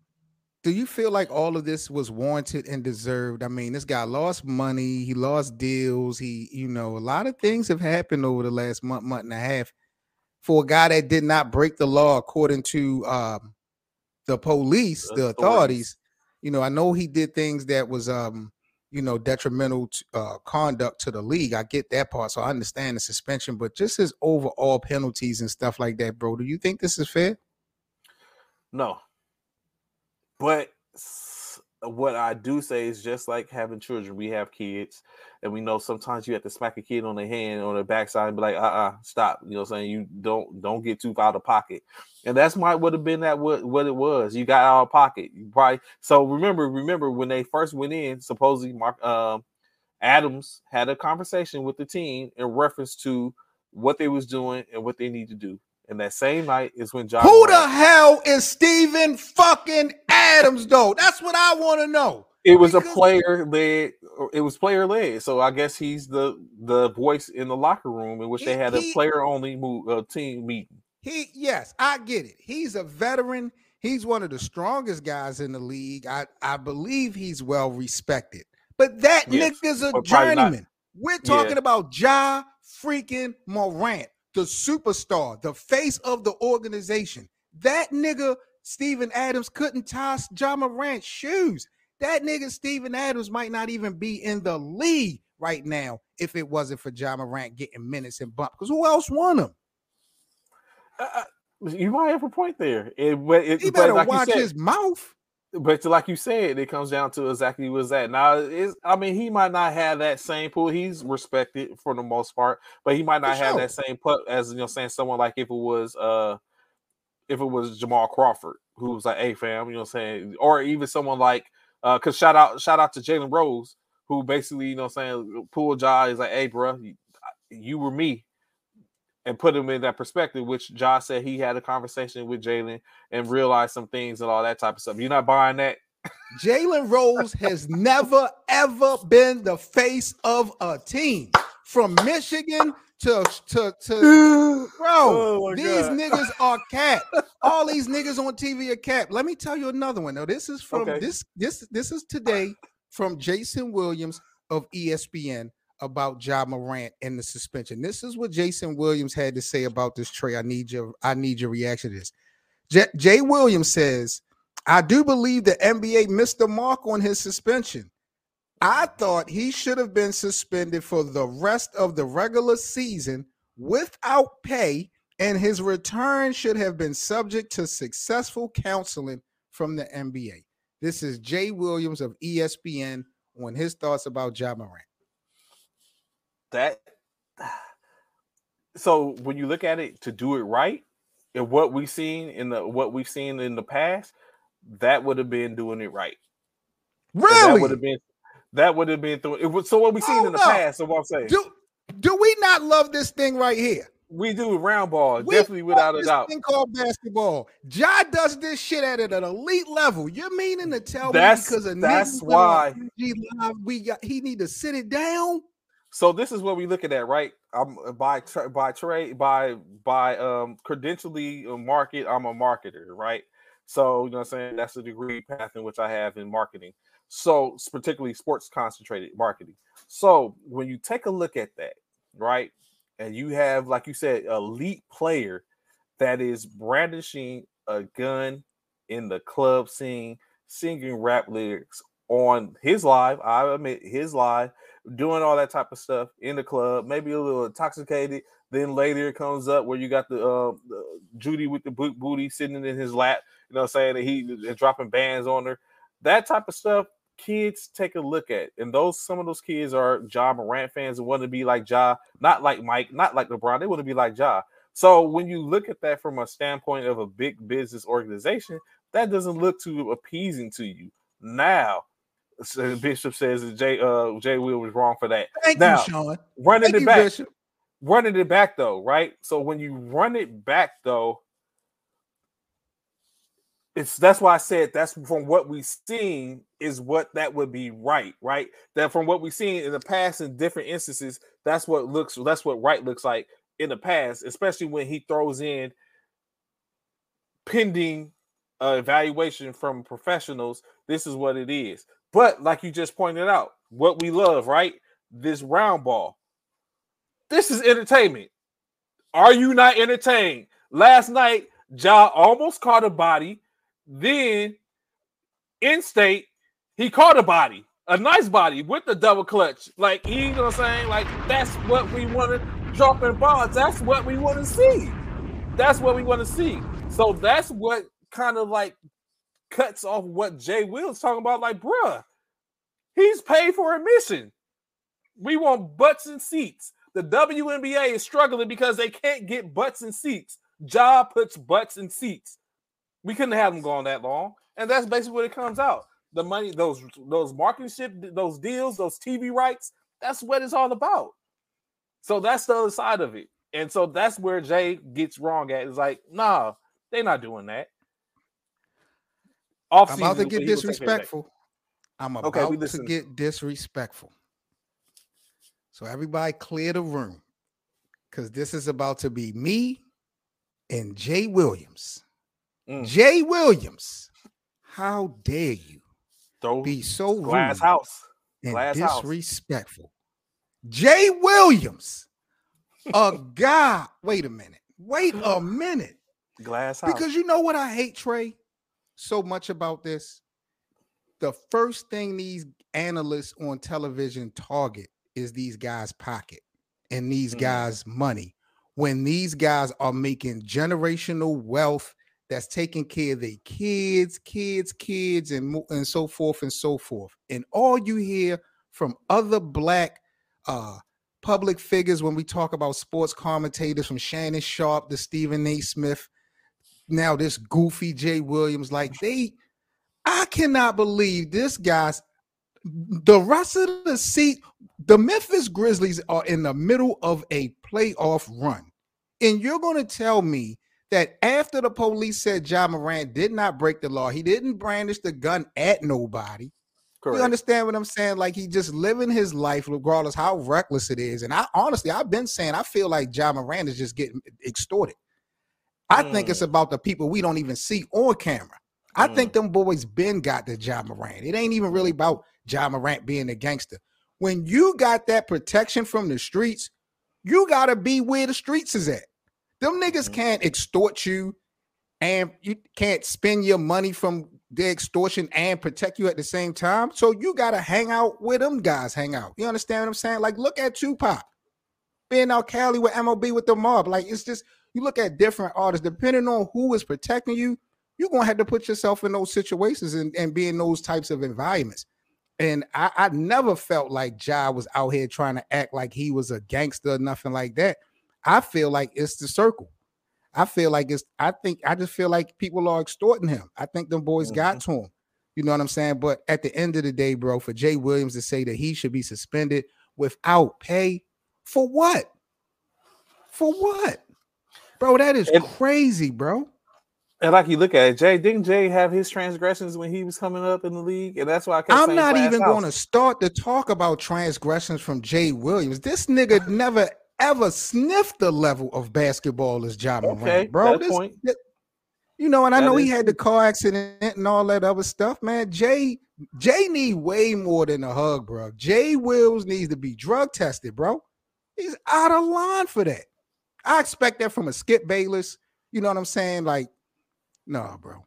Do you feel like all of this was warranted and deserved? I mean, this guy lost money, he lost deals, he, you know, a lot of things have happened over the last month, month and a half for a guy that did not break the law according to um the police, The the authorities. You know, I know he did things that was um, you know, detrimental to, uh conduct to the league. I get that part, so I understand the suspension, but just his overall penalties and stuff like that, bro. Do you think this is fair? No. But what I do say is just like having children, we have kids, and we know sometimes you have to smack a kid on the hand on the backside and be like, uh uh stop. You know what I'm saying? You don't don't get too out of pocket. And that's might would have been that what, what it was. You got out of pocket. You probably so remember, remember when they first went in, supposedly Mark um Adams had a conversation with the team in reference to what they was doing and what they need to do. And that same night is when John Who the hell is Steven fucking Adams, though? That's what I want to know. It was a player led. It was player led. So I guess he's the the voice in the locker room in which they He- had a player only move, uh, team meeting. He, yes, I get it. He's a veteran. He's one of the strongest guys in the league. I, I believe he's well respected. But that Yes, nigga's a but probably not- journeyman. We're talking Yeah. about Ja freaking Morant, the superstar, the face of the organization. That nigga, Steven Adams, couldn't tie Ja Morant's shoes. that nigga Steven Adams might not even be in the league right now if it wasn't for Ja Morant getting minutes and bump. Because who else won him? Uh, you might have a point there. It, it, he better like watch said, his mouth. But like you said, it comes down to exactly what's that. Now, is I mean, he might not have that same pool. He's respected for the most part, but he might not for have sure. that same put as you know, saying someone like if it was uh if it was Jamal Crawford, who was like, hey fam, you know what I'm saying? Or even someone like uh cause shout out shout out to Jalen Rose, who basically, you know what I'm saying, pulled jaw is like, hey, bro, you, you were me and put him in that perspective, which Josh said he had a conversation with Jalen and realized some things and all that type of stuff. You're not buying that? Jalen Rose has never ever been the face of a team from Michigan to to to [GASPS] bro. Oh these God. niggas are cap. All these [LAUGHS] niggas on TV are cap. Let me tell you another one. Now this is from okay. this this this is today from Jason Williams of ESPN about Ja Morant and the suspension. This is what Jason Williams had to say about this Trey. I need your I need your reaction to this. J- Jay Williams says, I do believe the NBA missed the mark on his suspension. I thought he should have been suspended for the rest of the regular season without pay, and his return should have been subject to successful counseling from the NBA. This is Jay Williams of ESPN on his thoughts about Ja Morant. That so when you look at it to do it right and what we've seen in the what we've seen in the past that would have been doing it right. Really that would have been that would have been through it was so what we've seen oh, in the no. past so what i'm saying do, do we not love this thing right here we do round ball, we definitely without a doubt. Thing called basketball. Ja does this shit at an elite level. You're meaning to tell that's, me because of that's why we got he need to sit it down? So this is what we're looking at, right? I'm uh, by by trade by by um credentially uh, market. I'm a marketer, right? So you know, what I'm saying that's the degree path in which I have in marketing. So particularly sports concentrated marketing. So when you take a look at that, right, and you have, like you said, elite player that is brandishing a gun in the club scene, singing rap lyrics on his live. I admit his live doing all that type of stuff in the club, maybe a little intoxicated. Then later it comes up where you got the, uh, the Judy with the boot booty sitting in his lap, you know, saying that he is dropping bands on her. That type of stuff, kids take a look at. And those some of those kids are Ja Morant fans and want to be like Ja, not like Mike, not like LeBron. They want to be like Ja. So when you look at that from a standpoint of a big business organization, that doesn't look too appeasing to you. Now, Bishop says that Jay uh Jay Will was wrong for that. Thank now, you, Sean. Running Thank it back, Bishop. running it back though, right? So when you run it back though, it's that's why I said that's from what we've seen is what that would be right, right? That from what we've seen in the past in different instances, that's what looks that's what right looks like in the past, especially when he throws in pending uh, evaluation from professionals. This is what it is. But like you just pointed out, what we love, right? This round ball. This is entertainment. Are you not entertained? Last night, Ja almost caught a body. Then in state, he caught a body, a nice body with the double clutch. Like, you know what I'm saying? Like, that's what we want to drop in balls. That's what we want to see. That's what we want to see. So that's what kind of like cuts off what Jay Will's talking about. Like, bruh, he's paid for admission. We want butts and seats. The WNBA is struggling because they can't get butts and seats. Job puts butts and seats. We couldn't have them going that long, and that's basically what it comes out. The money, those those marketing ship, those deals, those TV rights. That's what it's all about. So that's the other side of it, and so that's where Jay gets wrong at. Is like, nah, they're not doing that. Off I'm about to get disrespectful. I'm about okay, to get disrespectful. So everybody clear the room. Because this is about to be me and Jay Williams. Mm. Jay Williams, how dare you be so glass rude house. and disrespectful? House. Jay Williams, a guy. Wait a minute. Wait a [LAUGHS] minute. Glass house. Because you know what I hate, Trey? so much about this. the first thing these analysts on television target is these guys' pocket and these mm. guys' money. When these guys are making generational wealth that's taking care of their kids, kids, kids, and, and so forth and so forth. And all you hear from other black uh, public figures when we talk about sports commentators from Shannon Sharpe to Stephen A. Smith, now this goofy Jay Williams, like they, I cannot believe this guy's the rest of the seat. The Memphis Grizzlies are in the middle of a playoff run. And you're going to tell me that after the police said Ja Morant did not break the law, he didn't brandish the gun at nobody. Correct. You understand what I'm saying? Like he just living his life, regardless how reckless it is. And I honestly, I've been saying, I feel like Ja Morant is just getting extorted. I mm. think it's mm. about the people we don't even see on camera. I mm. think them boys been got the Ja Morant. It ain't even really about Ja Morant being a gangster. When you got that protection from the streets, you gotta be where the streets is at. Them niggas mm-hmm. can't extort you and you can't spend your money from the extortion and protect you at the same time. So you got to hang out where them guys hang out. You understand what I'm saying? Like, look at Tupac being out Cali with MOB with the mob. Like, it's just you look at different artists, depending on who is protecting you, you're gonna have to put yourself in those situations and, and be in those types of environments. And I, I never felt like Ja was out here trying to act like he was a gangster or nothing like that. I feel like it's the circle. I feel like it's. I think I just feel like people are extorting him. I think them boys mm-hmm. got to him. You know what I'm saying? But at the end of the day, bro, for Jay Williams to say that he should be suspended without pay for what? For what? Bro, that is and, crazy, bro. And like you look at it, Jay, didn't Jay have his transgressions when he was coming up in the league? And that's why I I'm not even going to start to talk about transgressions from Jay Williams. This nigga never ever sniffed the level of basketball as Morant, okay, bro. This, point. This, you know, and I know he had the car accident and all that other stuff, man. Jay, Jay need way more than a hug, bro. Jay Wills needs to be drug tested, bro. He's out of line for that. I expect that from a Skip Bayless. You know what I'm saying? Like, no, bro.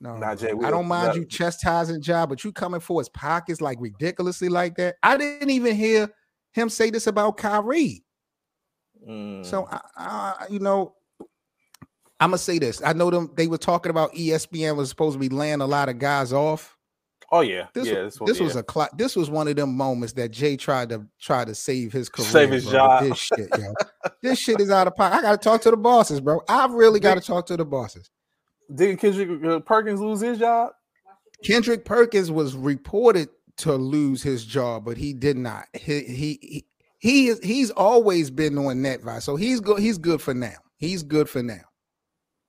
No, Not Jay I don't mind you chastising Ja, but you coming for his pockets like ridiculously like that. I didn't even hear him say this about Kyrie. Mm. So I, I, you know, I'm gonna say this. I know them. They were talking about ESPN was supposed to be laying a lot of guys off. Oh yeah, this yeah. Was, this, this yeah. was a cl- this was one of them moments that Jay tried to try to save his career. Save his bro. job. This shit, yo. this shit is out of pocket. I got to talk to the bosses, bro. I really got to talk to the bosses. Did Kendrick uh, Perkins lose his job? Kendrick Perkins was reported to lose his job, but he did not. He he he is he's always been on that vibe. So he's good, he's good for now. He's good for now.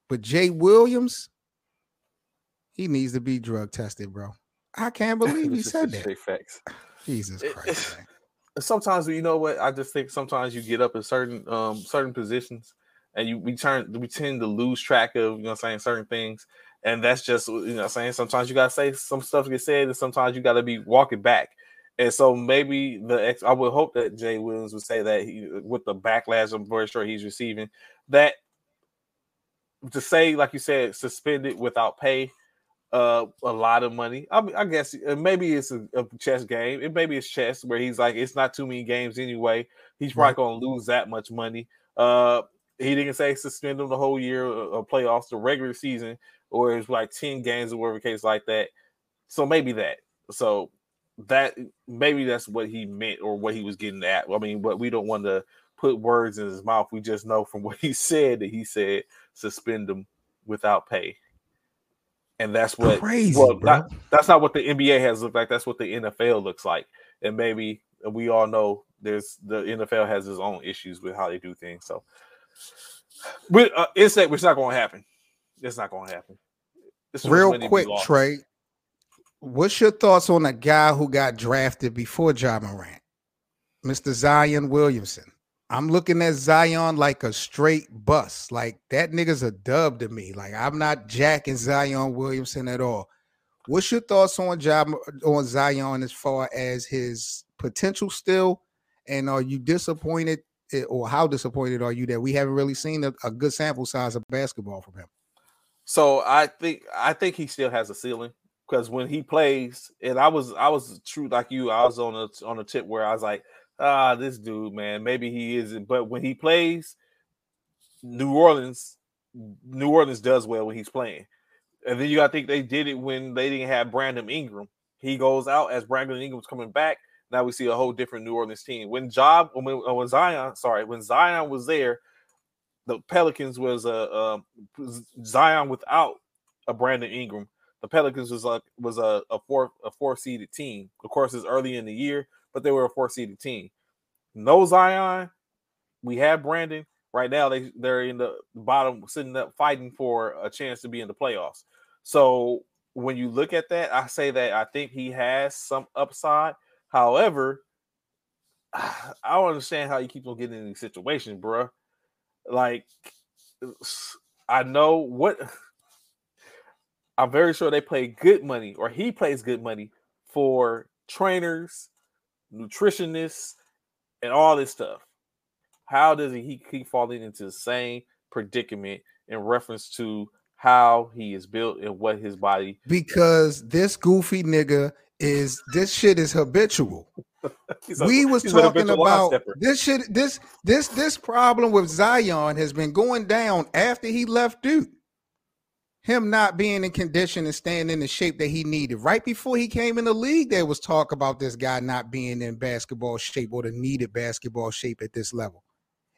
But Jay Williams, he needs to be drug tested, bro. I can't [LAUGHS] believe he said that. Facts. Jesus Christ. [LAUGHS] sometimes you know what I just think sometimes you get up in certain um certain positions and you we turn we tend to lose track of you know I'm saying certain things and that's just you know I'm saying sometimes you gotta say some stuff get said and sometimes you gotta be walking back and so maybe the ex, I would hope that Jay Williams would say that he, with the backlash I'm very sure he's receiving, that to say, like you said, suspended without pay, uh, a lot of money. I, mean, I guess uh, maybe it's a, a, chess game. It maybe it's chess where he's like, it's not too many games anyway. He's probably right. going to lose that much money. Uh, he didn't say suspend him the whole year of playoffs, the regular season, or it's like 10 games or whatever case like that. So maybe that. So that maybe that's what he meant or what he was getting at. I mean, but we don't want to put words in his mouth. We just know from [LAUGHS] what he said that he said suspend him without pay. And that's what crazy. Well, not, that's not what the NBA has looked like. That's what the NFL looks like. And maybe we all know there's the NFL has its own issues with how they do things. So, we, uh, it's it's not going to happen. It's not going to happen. Real quick, Trey what's your thoughts on a guy who got drafted before Ja Morant, Mr. Zion Williamson? I'm looking at Zion like a straight bus. Like that nigga's a dub to me. Like I'm not jacking Zion Williamson at all. What's your thoughts on ja, on Zion as far as his potential still? And are you disappointed, eh, or how disappointed are you that we haven't really seen a, a good sample size of basketball from him? So I think I think he still has a ceiling. Because when he plays, and I was I was true like you, I was on a on a tip where I was like, ah, this dude, man, maybe he isn't. But when he plays, New Orleans, New Orleans does well when he's playing. And then you gotta think they did it when they didn't have Brandon Ingram. He goes out as Brandon Ingram's coming back. Now we see a whole different New Orleans team. When Job, when, when Zion, sorry, when Zion was there, the Pelicans was a uh, uh, Zion without a Brandon Ingram. The Pelicans was like was a, a four a four seeded team. Of course, it's early in the year, but they were a four seeded team. No Zion. We have Brandon. Right now, they they're in the bottom, sitting up fighting for a chance to be in the playoffs. So when you look at that, I say that I think he has some upside. However, [SIGHS] I don't understand how you keep on getting in these situations, bro. Like, I know what I'm very sure they pay good money, or he plays good money for trainers, nutritionists, and all this stuff. How does he keep falling into the same predicament in reference to how he is built and what his body? Because this goofy nigga is this shit is habitual. [LAUGHS] we was talking about this shit. This this this problem with Zion has been going down after he left Duke. Him not being in condition and staying in the shape that he needed. Right before he came in the league, there was talk about this guy not being in basketball shape or the needed basketball shape at this level.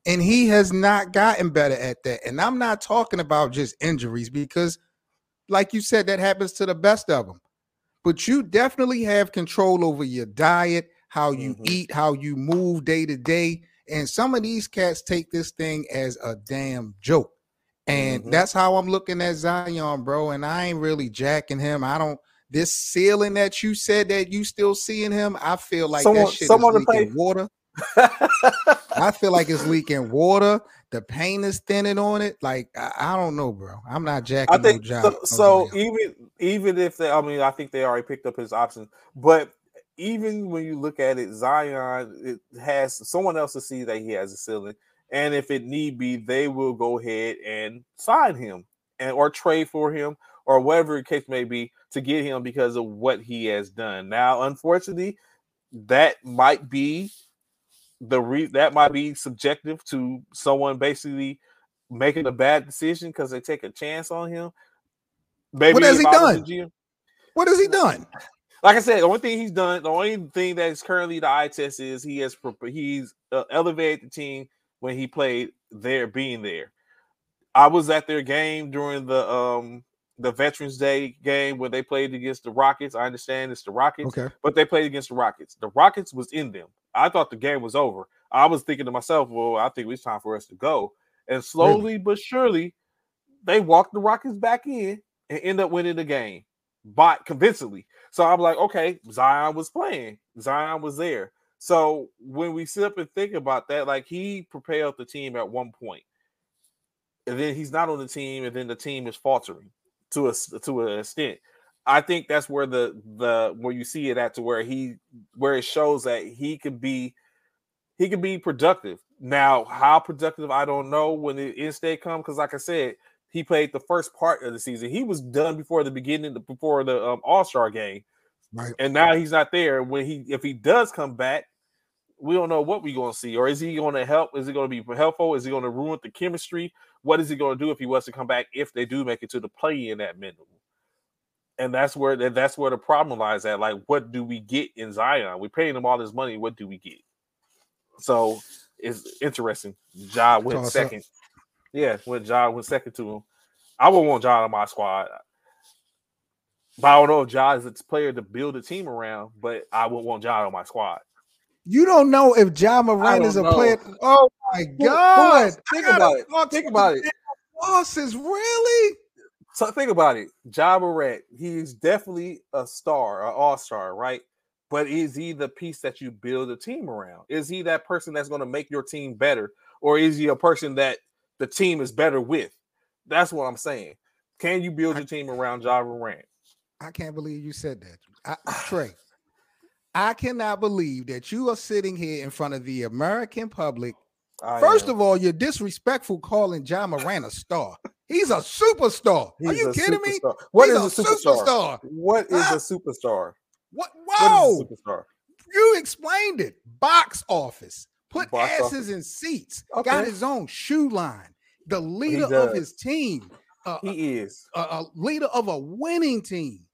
And he has not gotten better at that. And I'm not talking about just injuries because, like you said, that happens to the best of them. But you definitely have control over your diet, how you mm-hmm. eat, how you move day to day. And some of these cats take this thing as a damn joke. And mm-hmm. that's how I'm looking at Zion, bro. And I ain't really jacking him. I don't this ceiling that you said that you still seeing him, I feel like someone, that shit someone is leaking water. [LAUGHS] I feel like it's leaking water. The paint is thinning on it. Like I, I don't know, bro. I'm not jacking. I think no job, so. so even even if they, I mean, I think they already picked up his options, but even when you look at it, Zion it has someone else to see that he has a ceiling, and if it need be, they will go ahead and sign him and or trade for him or whatever the case may be to get him because of what he has done. Now, unfortunately, that might be the re- that might be subjective to someone basically making a bad decision because they take a chance on him. Maybe what has he done? What has he done? Like I said, the only thing he's done, the only thing that is currently the eye test is he has he's uh, elevated the team when he played there, being there. I was at their game during the um the Veterans Day game when they played against the Rockets. I understand it's the Rockets, okay. but they played against the Rockets. The Rockets was in them. I thought the game was over. I was thinking to myself, well, I think it's time for us to go. And slowly really? but surely, they walked the Rockets back in and end up winning the game, but convincingly. So I'm like, okay, Zion was playing. Zion was there. So when we sit up and think about that, like he propelled the team at one point, and then he's not on the team, and then the team is faltering to a to an extent. I think that's where the the where you see it at to where he where it shows that he can be he can be productive. Now, how productive I don't know when the in state comes because, like I said, he played the first part of the season. He was done before the beginning, before the um, All Star game, right? And now he's not there. When he if he does come back, we don't know what we're going to see. Or is he going to help? Is he going to be helpful? Is he going to ruin the chemistry? What is he going to do if he was to come back if they do make it to the play in that minimum? And that's where that's where the problem lies at. Like, what do we get in Zion? We're paying him all this money. What do we get? So it's interesting. Ja went second. Up. Yeah, when Ja went second to him. I would want Ja on my squad. But I don't know if Ja is a player to build a team around, but I would want Ja on my squad. You don't know if Ja Morant is a know. player. Oh my god! Think about it. Think about it. Bosses, really? So think about it. Ja Morant, he's definitely a star, an all-star, right? But is he the piece that you build a team around? Is he that person that's going to make your team better? Or is he a person that the team is better with? That's what I'm saying. Can you build your team around Ja Morant? I can't believe you said that. I, [SIGHS] Trey, I cannot believe that you are sitting here in front of the American public. I First am. of all, you're disrespectful calling Ja Morant a star. He's a superstar. He's Are you a kidding me? superstar. What He's is a superstar? What is Huh? a superstar? What? What Whoa! is a superstar? You explained it. Box office. Put Box asses office. in seats. Okay. Got his own shoe line. The leader of his team. A, He is. a, a leader of a winning team.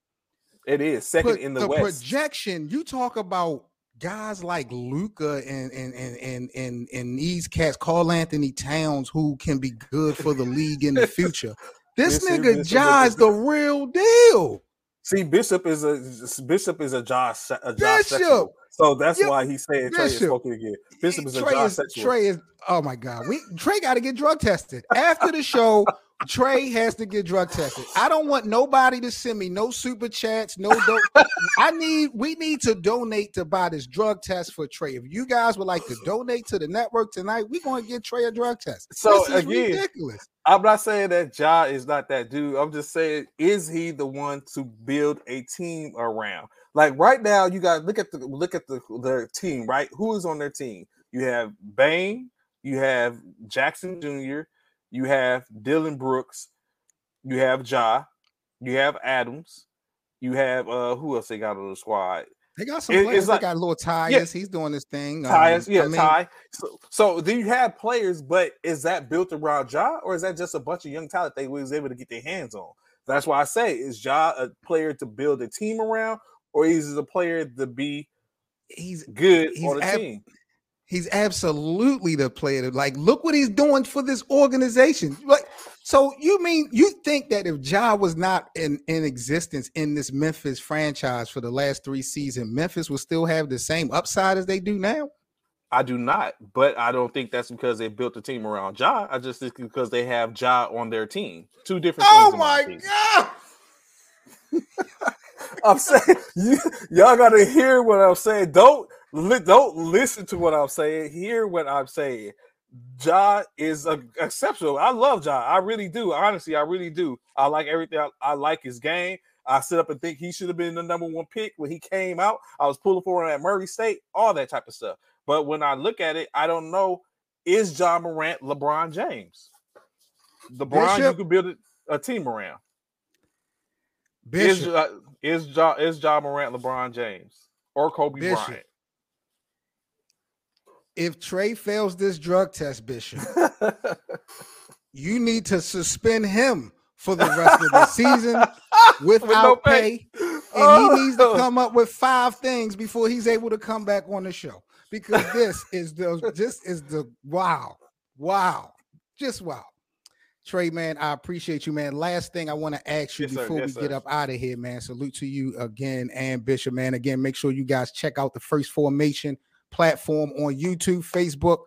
It is second Put in the, the West. projection. You talk about guys like Luka and and and and and and these cats, Karl-Anthony Towns, who can be good for the league in the [LAUGHS] future. This Bishop- nigga Bishop is- the real deal. See, Bishop is a Bishop is a Josh a Josh Bishop! sexual. So that's Yeah, why he said Trey is smoking again. Bishop is a Trey Josh is, sexual. Trey is oh my god. We Trey got to get drug tested after the show. Trey has to get drug tested. I don't want nobody to send me no super chats, no do- I need we need to donate to buy this drug test for Trey. If you guys would like to donate to the network tonight, we're going to get Trey a drug test. So, again, ridiculous. I'm not saying that Ja is not that dude. I'm just saying, is he the one to build a team around? Like right now, you got look at the look at the their team, right? Who is on their team? You have Bane, you have Jackson Jr., you have Dillon Brooks, you have Ja, you have Adams, you have uh who else they got on the squad? They got some it- players. it's They like- got little Tyus. He's doing this thing. Um, Tyus, yeah, I mean, Ty. So, so then you have players, but is that built around Ja, or is that just a bunch of young talent they was able to get their hands on? That's why I say, is Ja a player to build a team around, or is he a player to be he's good He's on a ab- team? He's absolutely the player. to- Like, look what he's doing for this organization. Like, so you mean you think that if Ja was not in in existence in this Memphis franchise for the last three seasons, Memphis would still have the same upside as they do now? I do not, but I don't think that's because they built a team around Ja. I just think because they have Ja on their team. Two different. Oh things in my god! [LAUGHS] I'm saying you, y'all gotta hear what I'm saying. Don't li- don't listen to what I'm saying. Hear what I'm saying. Ja is a, exceptional. I love Ja. I really do. Honestly, I really do. I like everything. I, I like his game. I sit up and think he should have been the number one pick when he came out. I was pulling for him at Murray State, all that type of stuff. But when I look at it, I don't know. Is Ja Morant LeBron James? LeBron, you Bishop? could build a, team around. Is Bishop, Ja, is Ja is Ja Morant LeBron James or Kobe Bishop. If Trey fails this drug test, Bishop, [LAUGHS] you need to suspend him for the rest of the season [LAUGHS] without pay. and he needs to Oh. come up with five things before he's able to come back on the show. Because this [LAUGHS] is the this is the wow wow just wow. Trey man i appreciate you man. Last thing i want to ask you Yes, before Yes, we get up out of here man. Salute to you again and bishop man. Again make sure you guys check out the first formation platform on youtube facebook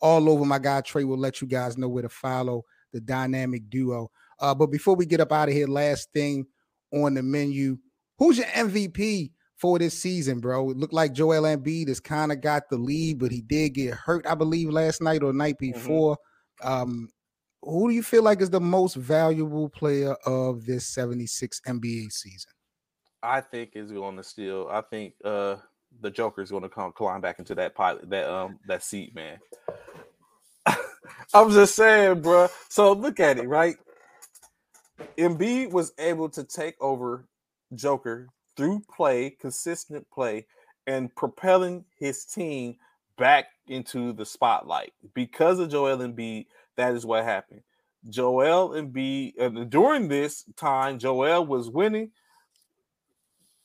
all over my guy trey will let you guys know where to follow the dynamic duo uh, but before we get up out of here last thing on the menu Who's your MVP for this season, bro? It looked like Joel Embiid has kind of got the lead, but he did get hurt, I believe, last night or night Mhm. before. Um, who do you feel like is the most valuable player of this 76 NBA season? I think is going to steal. I think uh the Joker is going to come climb back into that pilot that um that seat, man. [LAUGHS] I'm just saying, bro. So look at it, right? Embiid was able to take over Joker through play, consistent play, and propelling his team back into the spotlight because of Joel Embiid. That is what happened. Joel Embiid, and during this time, Joel was winning.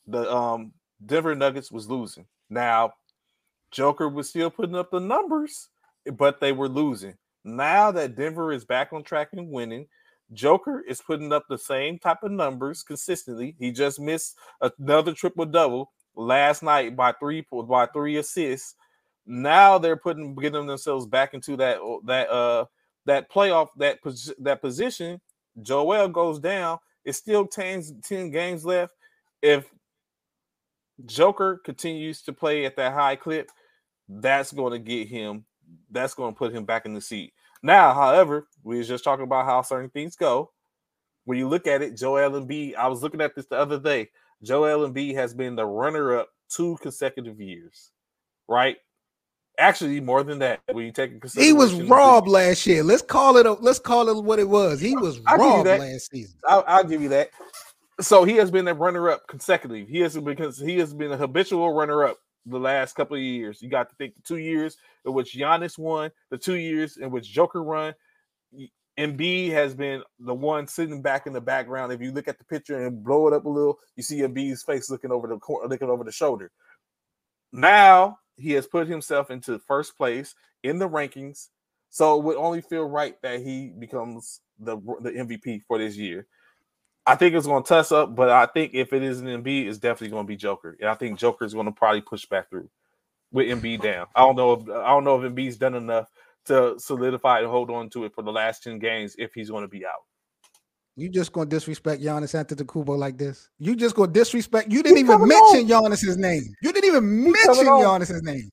The um Denver Nuggets was losing. Now, Joker was still putting up the numbers, but they were losing. Now that Denver is back on track and winning, Joker is putting up the same type of numbers consistently. He just missed another triple double last night by three by three assists. Now they're putting getting themselves back into that that uh that playoff that that position. Joel goes down. It's still 10, 10 games left. If Joker continues to play at that high clip, that's going to get him. That's going to put him back in the seat. Now, however, we was just talking about how certain things go. When you look at it, Joel Embiid, I was looking at this the other day. Joel Embiid has been the runner-up two consecutive years, right? Actually, more than that. When you take it, he was robbed last year. Let's call it. A, let's call it what it was. He was I'll robbed last season. I'll, I'll, give you that. So he has been a runner-up consecutively. He has because he has been a habitual runner-up the last couple of years. You got to think the two years in which Giannis won, the two years in which Joker run. Embiid has been the one sitting back in the background. If you look at the picture and blow it up a little, you see Embiid's face looking over the corner, looking over the shoulder. Now he has put himself into first place in the rankings, so it would only feel right that he becomes the the MVP for this year. I think it's going to tuss up, but I think if it isn't Embiid, it's definitely going to be Joker, and I think Joker is going to probably push back through with Embiid down. I don't know if I don't know if Embiid's done enough to solidify and hold on to it for the last 10 games if he's going to be out. You just gonna disrespect Giannis Antetokounmpo like this? You just gonna disrespect? You didn't even mention on. Giannis's name. You didn't even He's mention Giannis's name.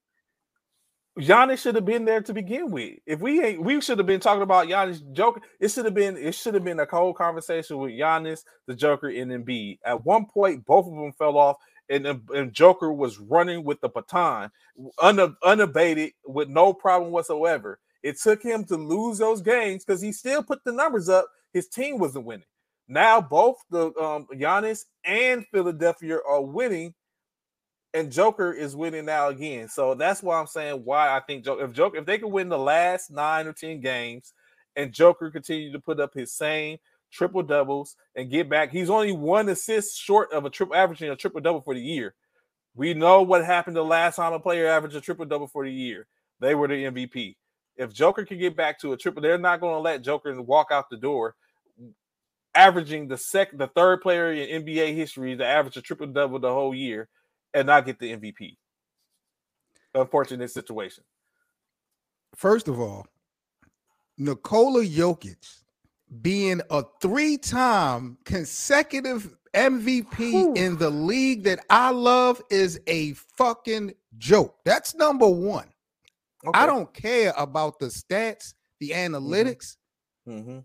Giannis should have been there to begin with. If we ain't, we should have been talking about Giannis Joker. It should have been. It should have been a whole conversation with Giannis, the Joker, and Embiid. At one point, both of them fell off, and, and Joker was running with the baton, un, unabated, with no problem whatsoever. It took him to lose those games because he still put the numbers up. His team wasn't winning. Now both the um, Giannis and Philadelphia are winning, and Joker is winning now again. So that's why I'm saying why I think Joker, if Joker if they could win the last nine or ten games, and Joker continue to put up his same triple doubles and get back. He's only one assist short of a triple averaging a triple double for the year. We know what happened the last time a player averaged a triple double for the year. They were the MVP. If Joker can get back to a triple, they're not going to let Joker walk out the door, averaging the second, the third player in NBA history to average a triple double the whole year and not get the MVP. Unfortunate situation. First of all, Nikola Jokic being a three-time consecutive MVP Ooh. in the league that I love is a fucking joke. That's number one. Okay. I don't care about the stats, the analytics. Mm-hmm. Mm-hmm.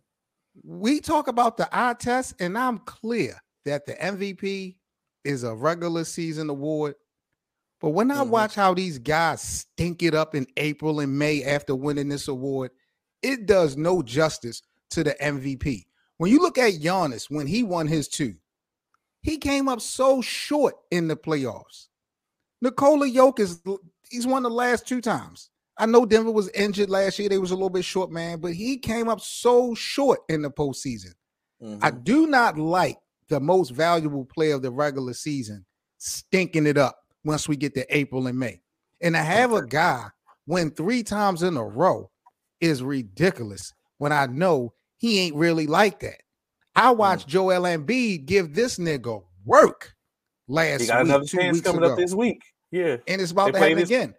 We talk about the eye test, and I'm clear that the MVP is a regular season award. But when I mm-hmm. watch how these guys stink it up in April and May after winning this award, it does no justice to the MVP. When you look at Giannis, when he won his two, he came up so short in the playoffs. Nikola Jokic, he's won the last two times. I know Denver was injured last year. They was a little bit short, man, but he came up so short in the postseason. Mm-hmm. I do not like the most valuable player of the regular season stinking it up once we get to April and May. And to have a guy win three times in a row is ridiculous when I know he ain't really like that. I mm. watched. Joel Embiid give this nigga work last he got week, another chance coming ago. up this week. Yeah. And it's about they to happen this, again.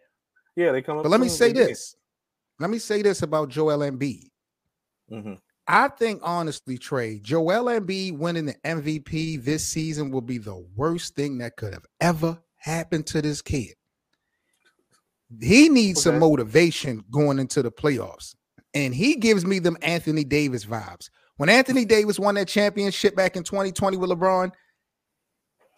Yeah, they come up. But let me say this. Let me say this about Joel Embiid. Mm-hmm. I think honestly, Trey, Joel Embiid winning the MVP this season will be the worst thing that could have ever happened to this kid. He needs okay. some motivation going into the playoffs. And he gives me them Anthony Davis vibes. When Anthony Davis won that championship back in 2020 with LeBron,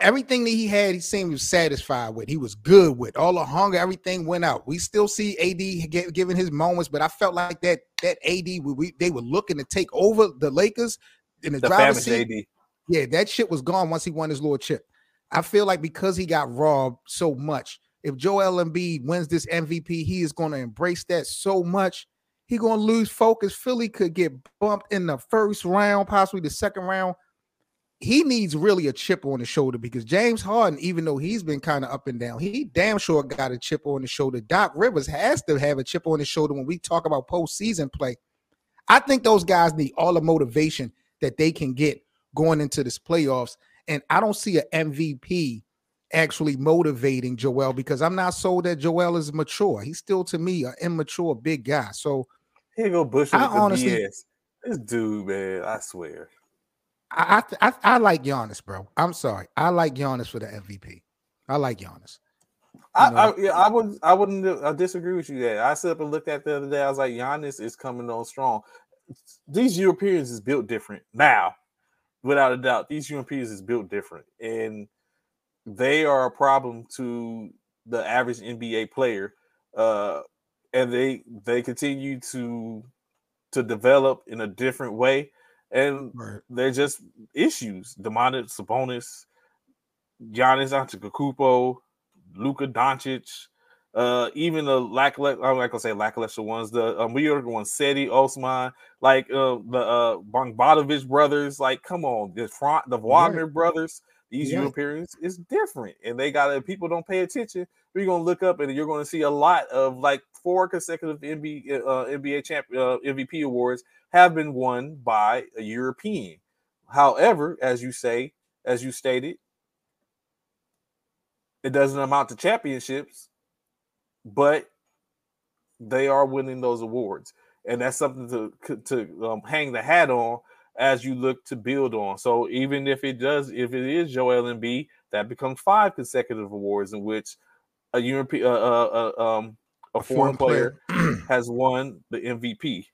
everything that he had, he seemed satisfied with. He was good with all the hunger. Everything went out. We still see AD get, giving his moments, but I felt like that that AD we, we they were looking to take over the Lakers in the, the driver's seat. AD. Yeah, that shit was gone once he won his little chip. I feel like because he got robbed so much, if Joel Embiid wins this MVP, he is going to embrace that so much. He going to lose focus. Philly could get bumped in the first round, possibly the second round he needs really a chip on his shoulder because James Harden, even though he's been kind of up and down, he damn sure got a chip on his shoulder. Doc Rivers has to have a chip on his shoulder when we talk about postseason play. I think those guys need all the motivation that they can get going into this playoffs. And I don't see an MVP actually motivating Joel because I'm not sold that Joel is mature. He's still to me an immature big guy. So here go Bush. I honestly, BS. this dude, man, I swear. I, I I like Giannis, bro. I'm sorry. I like Giannis for the MVP. I like Giannis. I, I, yeah, I would I wouldn't I disagree with you there. I stood up and looked at the other day. I was like, Giannis is coming on strong. These Europeans is built different now, without a doubt. These Europeans is built different, and they are a problem to the average NBA player. uh, and they they continue to to develop in a different way, and right. they're just issues. Domantas Sabonis, Giannis Antetokounmpo, Luka Doncic, uh, even the lackluster, I'm not gonna say lackluster ones, the um, weird ones, Cedi Osman, like uh, the uh, Bogdanovich brothers, like come on, the front, the Wagner brothers, these yeah. Europeans is different, and they got to people don't pay attention. You're gonna look up and you're gonna see a lot of like four consecutive NBA uh, NBA champ uh, MVP awards have been won by a European. However, as you say, as you stated, it doesn't amount to championships but they are winning those awards, and that's something to to um, hang the hat on as you look to build on. So even if it does, if it is Joel Embiid, that becomes five consecutive awards in which a European, uh, uh, uh, um, a, a foreign, foreign player, player [CLEARS THROAT] has won the MVP.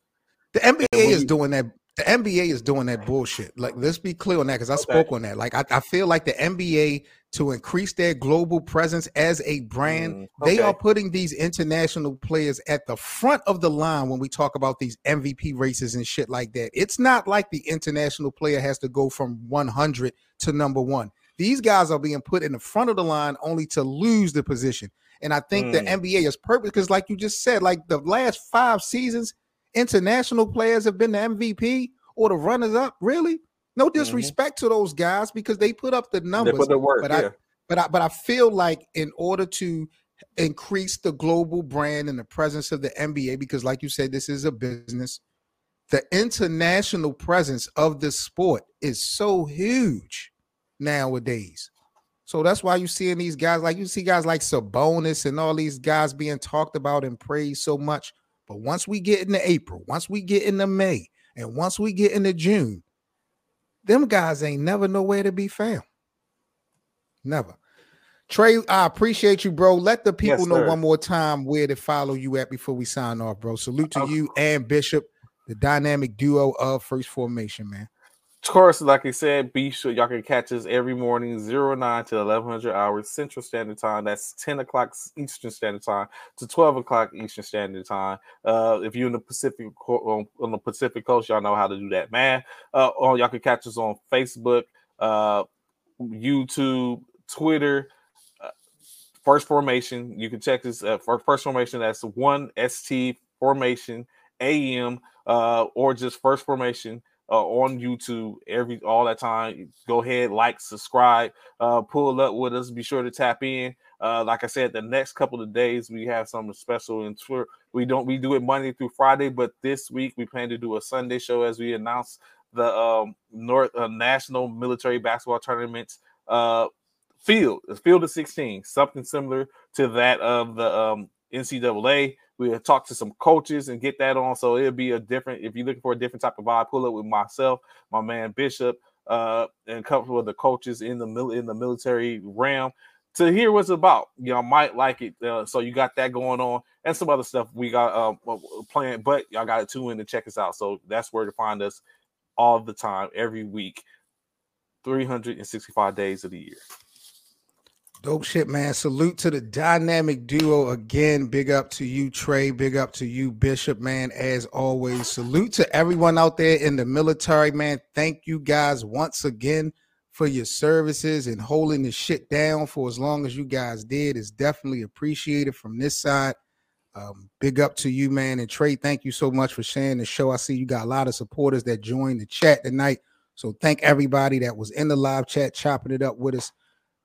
The NBA is you, doing that the NBA is doing that bullshit. Like, let's be clear on that because I okay. spoke on that. Like, I, I, feel like the NBA to increase their global presence as a brand, mm, okay. they are putting these international players at the front of the line when we talk about these MVP races and shit like that. It's not like the international player has to go from 100 to number one. These guys are being put in the front of the line only to lose the position. And I think mm. the NBA is perfect because, like you just said, like the last five seasons, international players have been the MVP or the runners up. Really? No mm-hmm. disrespect mm-hmm. to those guys because they put up the numbers. They put the work, but yeah. I but I but I feel like in order to increase the global brand and the presence of the NBA, because like you said, this is a business, the international presence of this sport is so huge nowadays. So that's why you're seeing these guys like you see guys like Sabonis and all these guys being talked about and praised so much. But once we get into April, once we get into May, and once we get into June, them guys ain't never nowhere to be found. Never. Trey, I appreciate you, bro. Let the people yes, know one more time where to follow you at before we sign off, bro. Salute to you and Bishop, the dynamic duo of First Formation, man. Of course, like I said, be sure y'all can catch us every morning, 09 to 1100 hours Central Standard Time. That's 10 o'clock Eastern Standard Time to 12 o'clock Eastern Standard Time. Uh, if you're in the Pacific on, on the Pacific Coast, y'all know how to do that, man. Uh, oh, y'all can catch us on Facebook, uh, YouTube, Twitter. Uh, First Formation. You can check this uh, for First Formation. That's one ST Formation AM uh, or just First Formation uh, on YouTube every all that time. Go ahead, like, subscribe, uh, pull up with us. Be sure to tap in. Uh, like I said, the next couple of days we have something special in Twitter. We don't we do it Monday through Friday, but this week we plan to do a Sunday show as we announce the um, North uh, National Military Basketball Tournament uh, field, field of 16, something similar to that of the um, NCAA. We'll talk to some coaches and get that on. So it'll be a different, if you're looking for a different type of vibe, pull up with myself, my man Bishop, uh, and a couple of the coaches in the mil- in the military realm to hear what's about. Y'all might like it. Uh, so you got that going on and some other stuff we got uh, planned, but y'all got to tune in to check us out. So that's where to find us all the time, every week, 365 days of the year. Dope shit, man. Salute to the dynamic duo again. Big up to you, Trey. Big up to you, Bishop, man. As always, salute to everyone out there in the military, man. Thank you guys once again for your services and holding the shit down for as long as you guys did. It's definitely appreciated from this side. Um, big up to you, man. And Trey, thank you so much for sharing the show. I see you got a lot of supporters that joined the chat tonight. So thank everybody that was in the live chat chopping it up with us.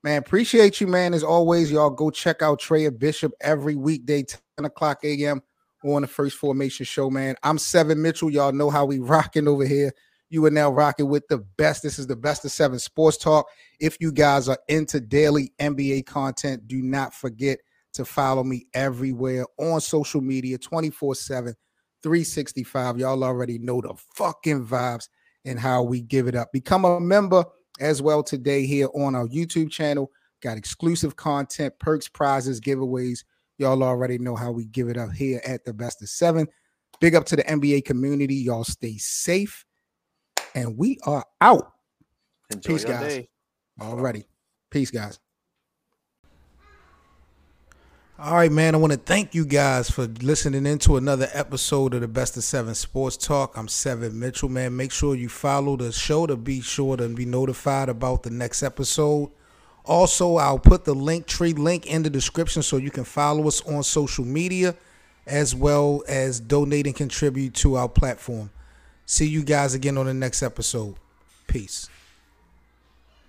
Man, appreciate you, man. As always, y'all go check out Trey Bishop every weekday, 10 o'clock a.m. on the First Formation Show, man. I'm Seven Mitchell. Y'all know how we [LAUGHS] rocking over here. You are now rocking with the best. This is the best of seven sports talk. If you guys are into daily NBA content, do not forget to follow me everywhere on social media 24 7, 365. Y'all already know the fucking vibes and how we give it up. Become a member as well today here on our YouTube channel. Got exclusive content, perks, prizes, giveaways. Y'all already know how we give it up here at the best of seven. Big up to the NBA community. Y'all stay safe. And we are out. Enjoy Peace, guys. Day. Alrighty. Peace, guys. All right, man. I want to thank you guys for listening into another episode of the Best of Seven Sports Talk. I'm Seven Mitchell, man. Make sure you follow the show to be sure to be notified about the next episode. Also, I'll put the link tree link in the description so you can follow us on social media as well as donate and contribute to our platform. See you guys again on the next episode. Peace.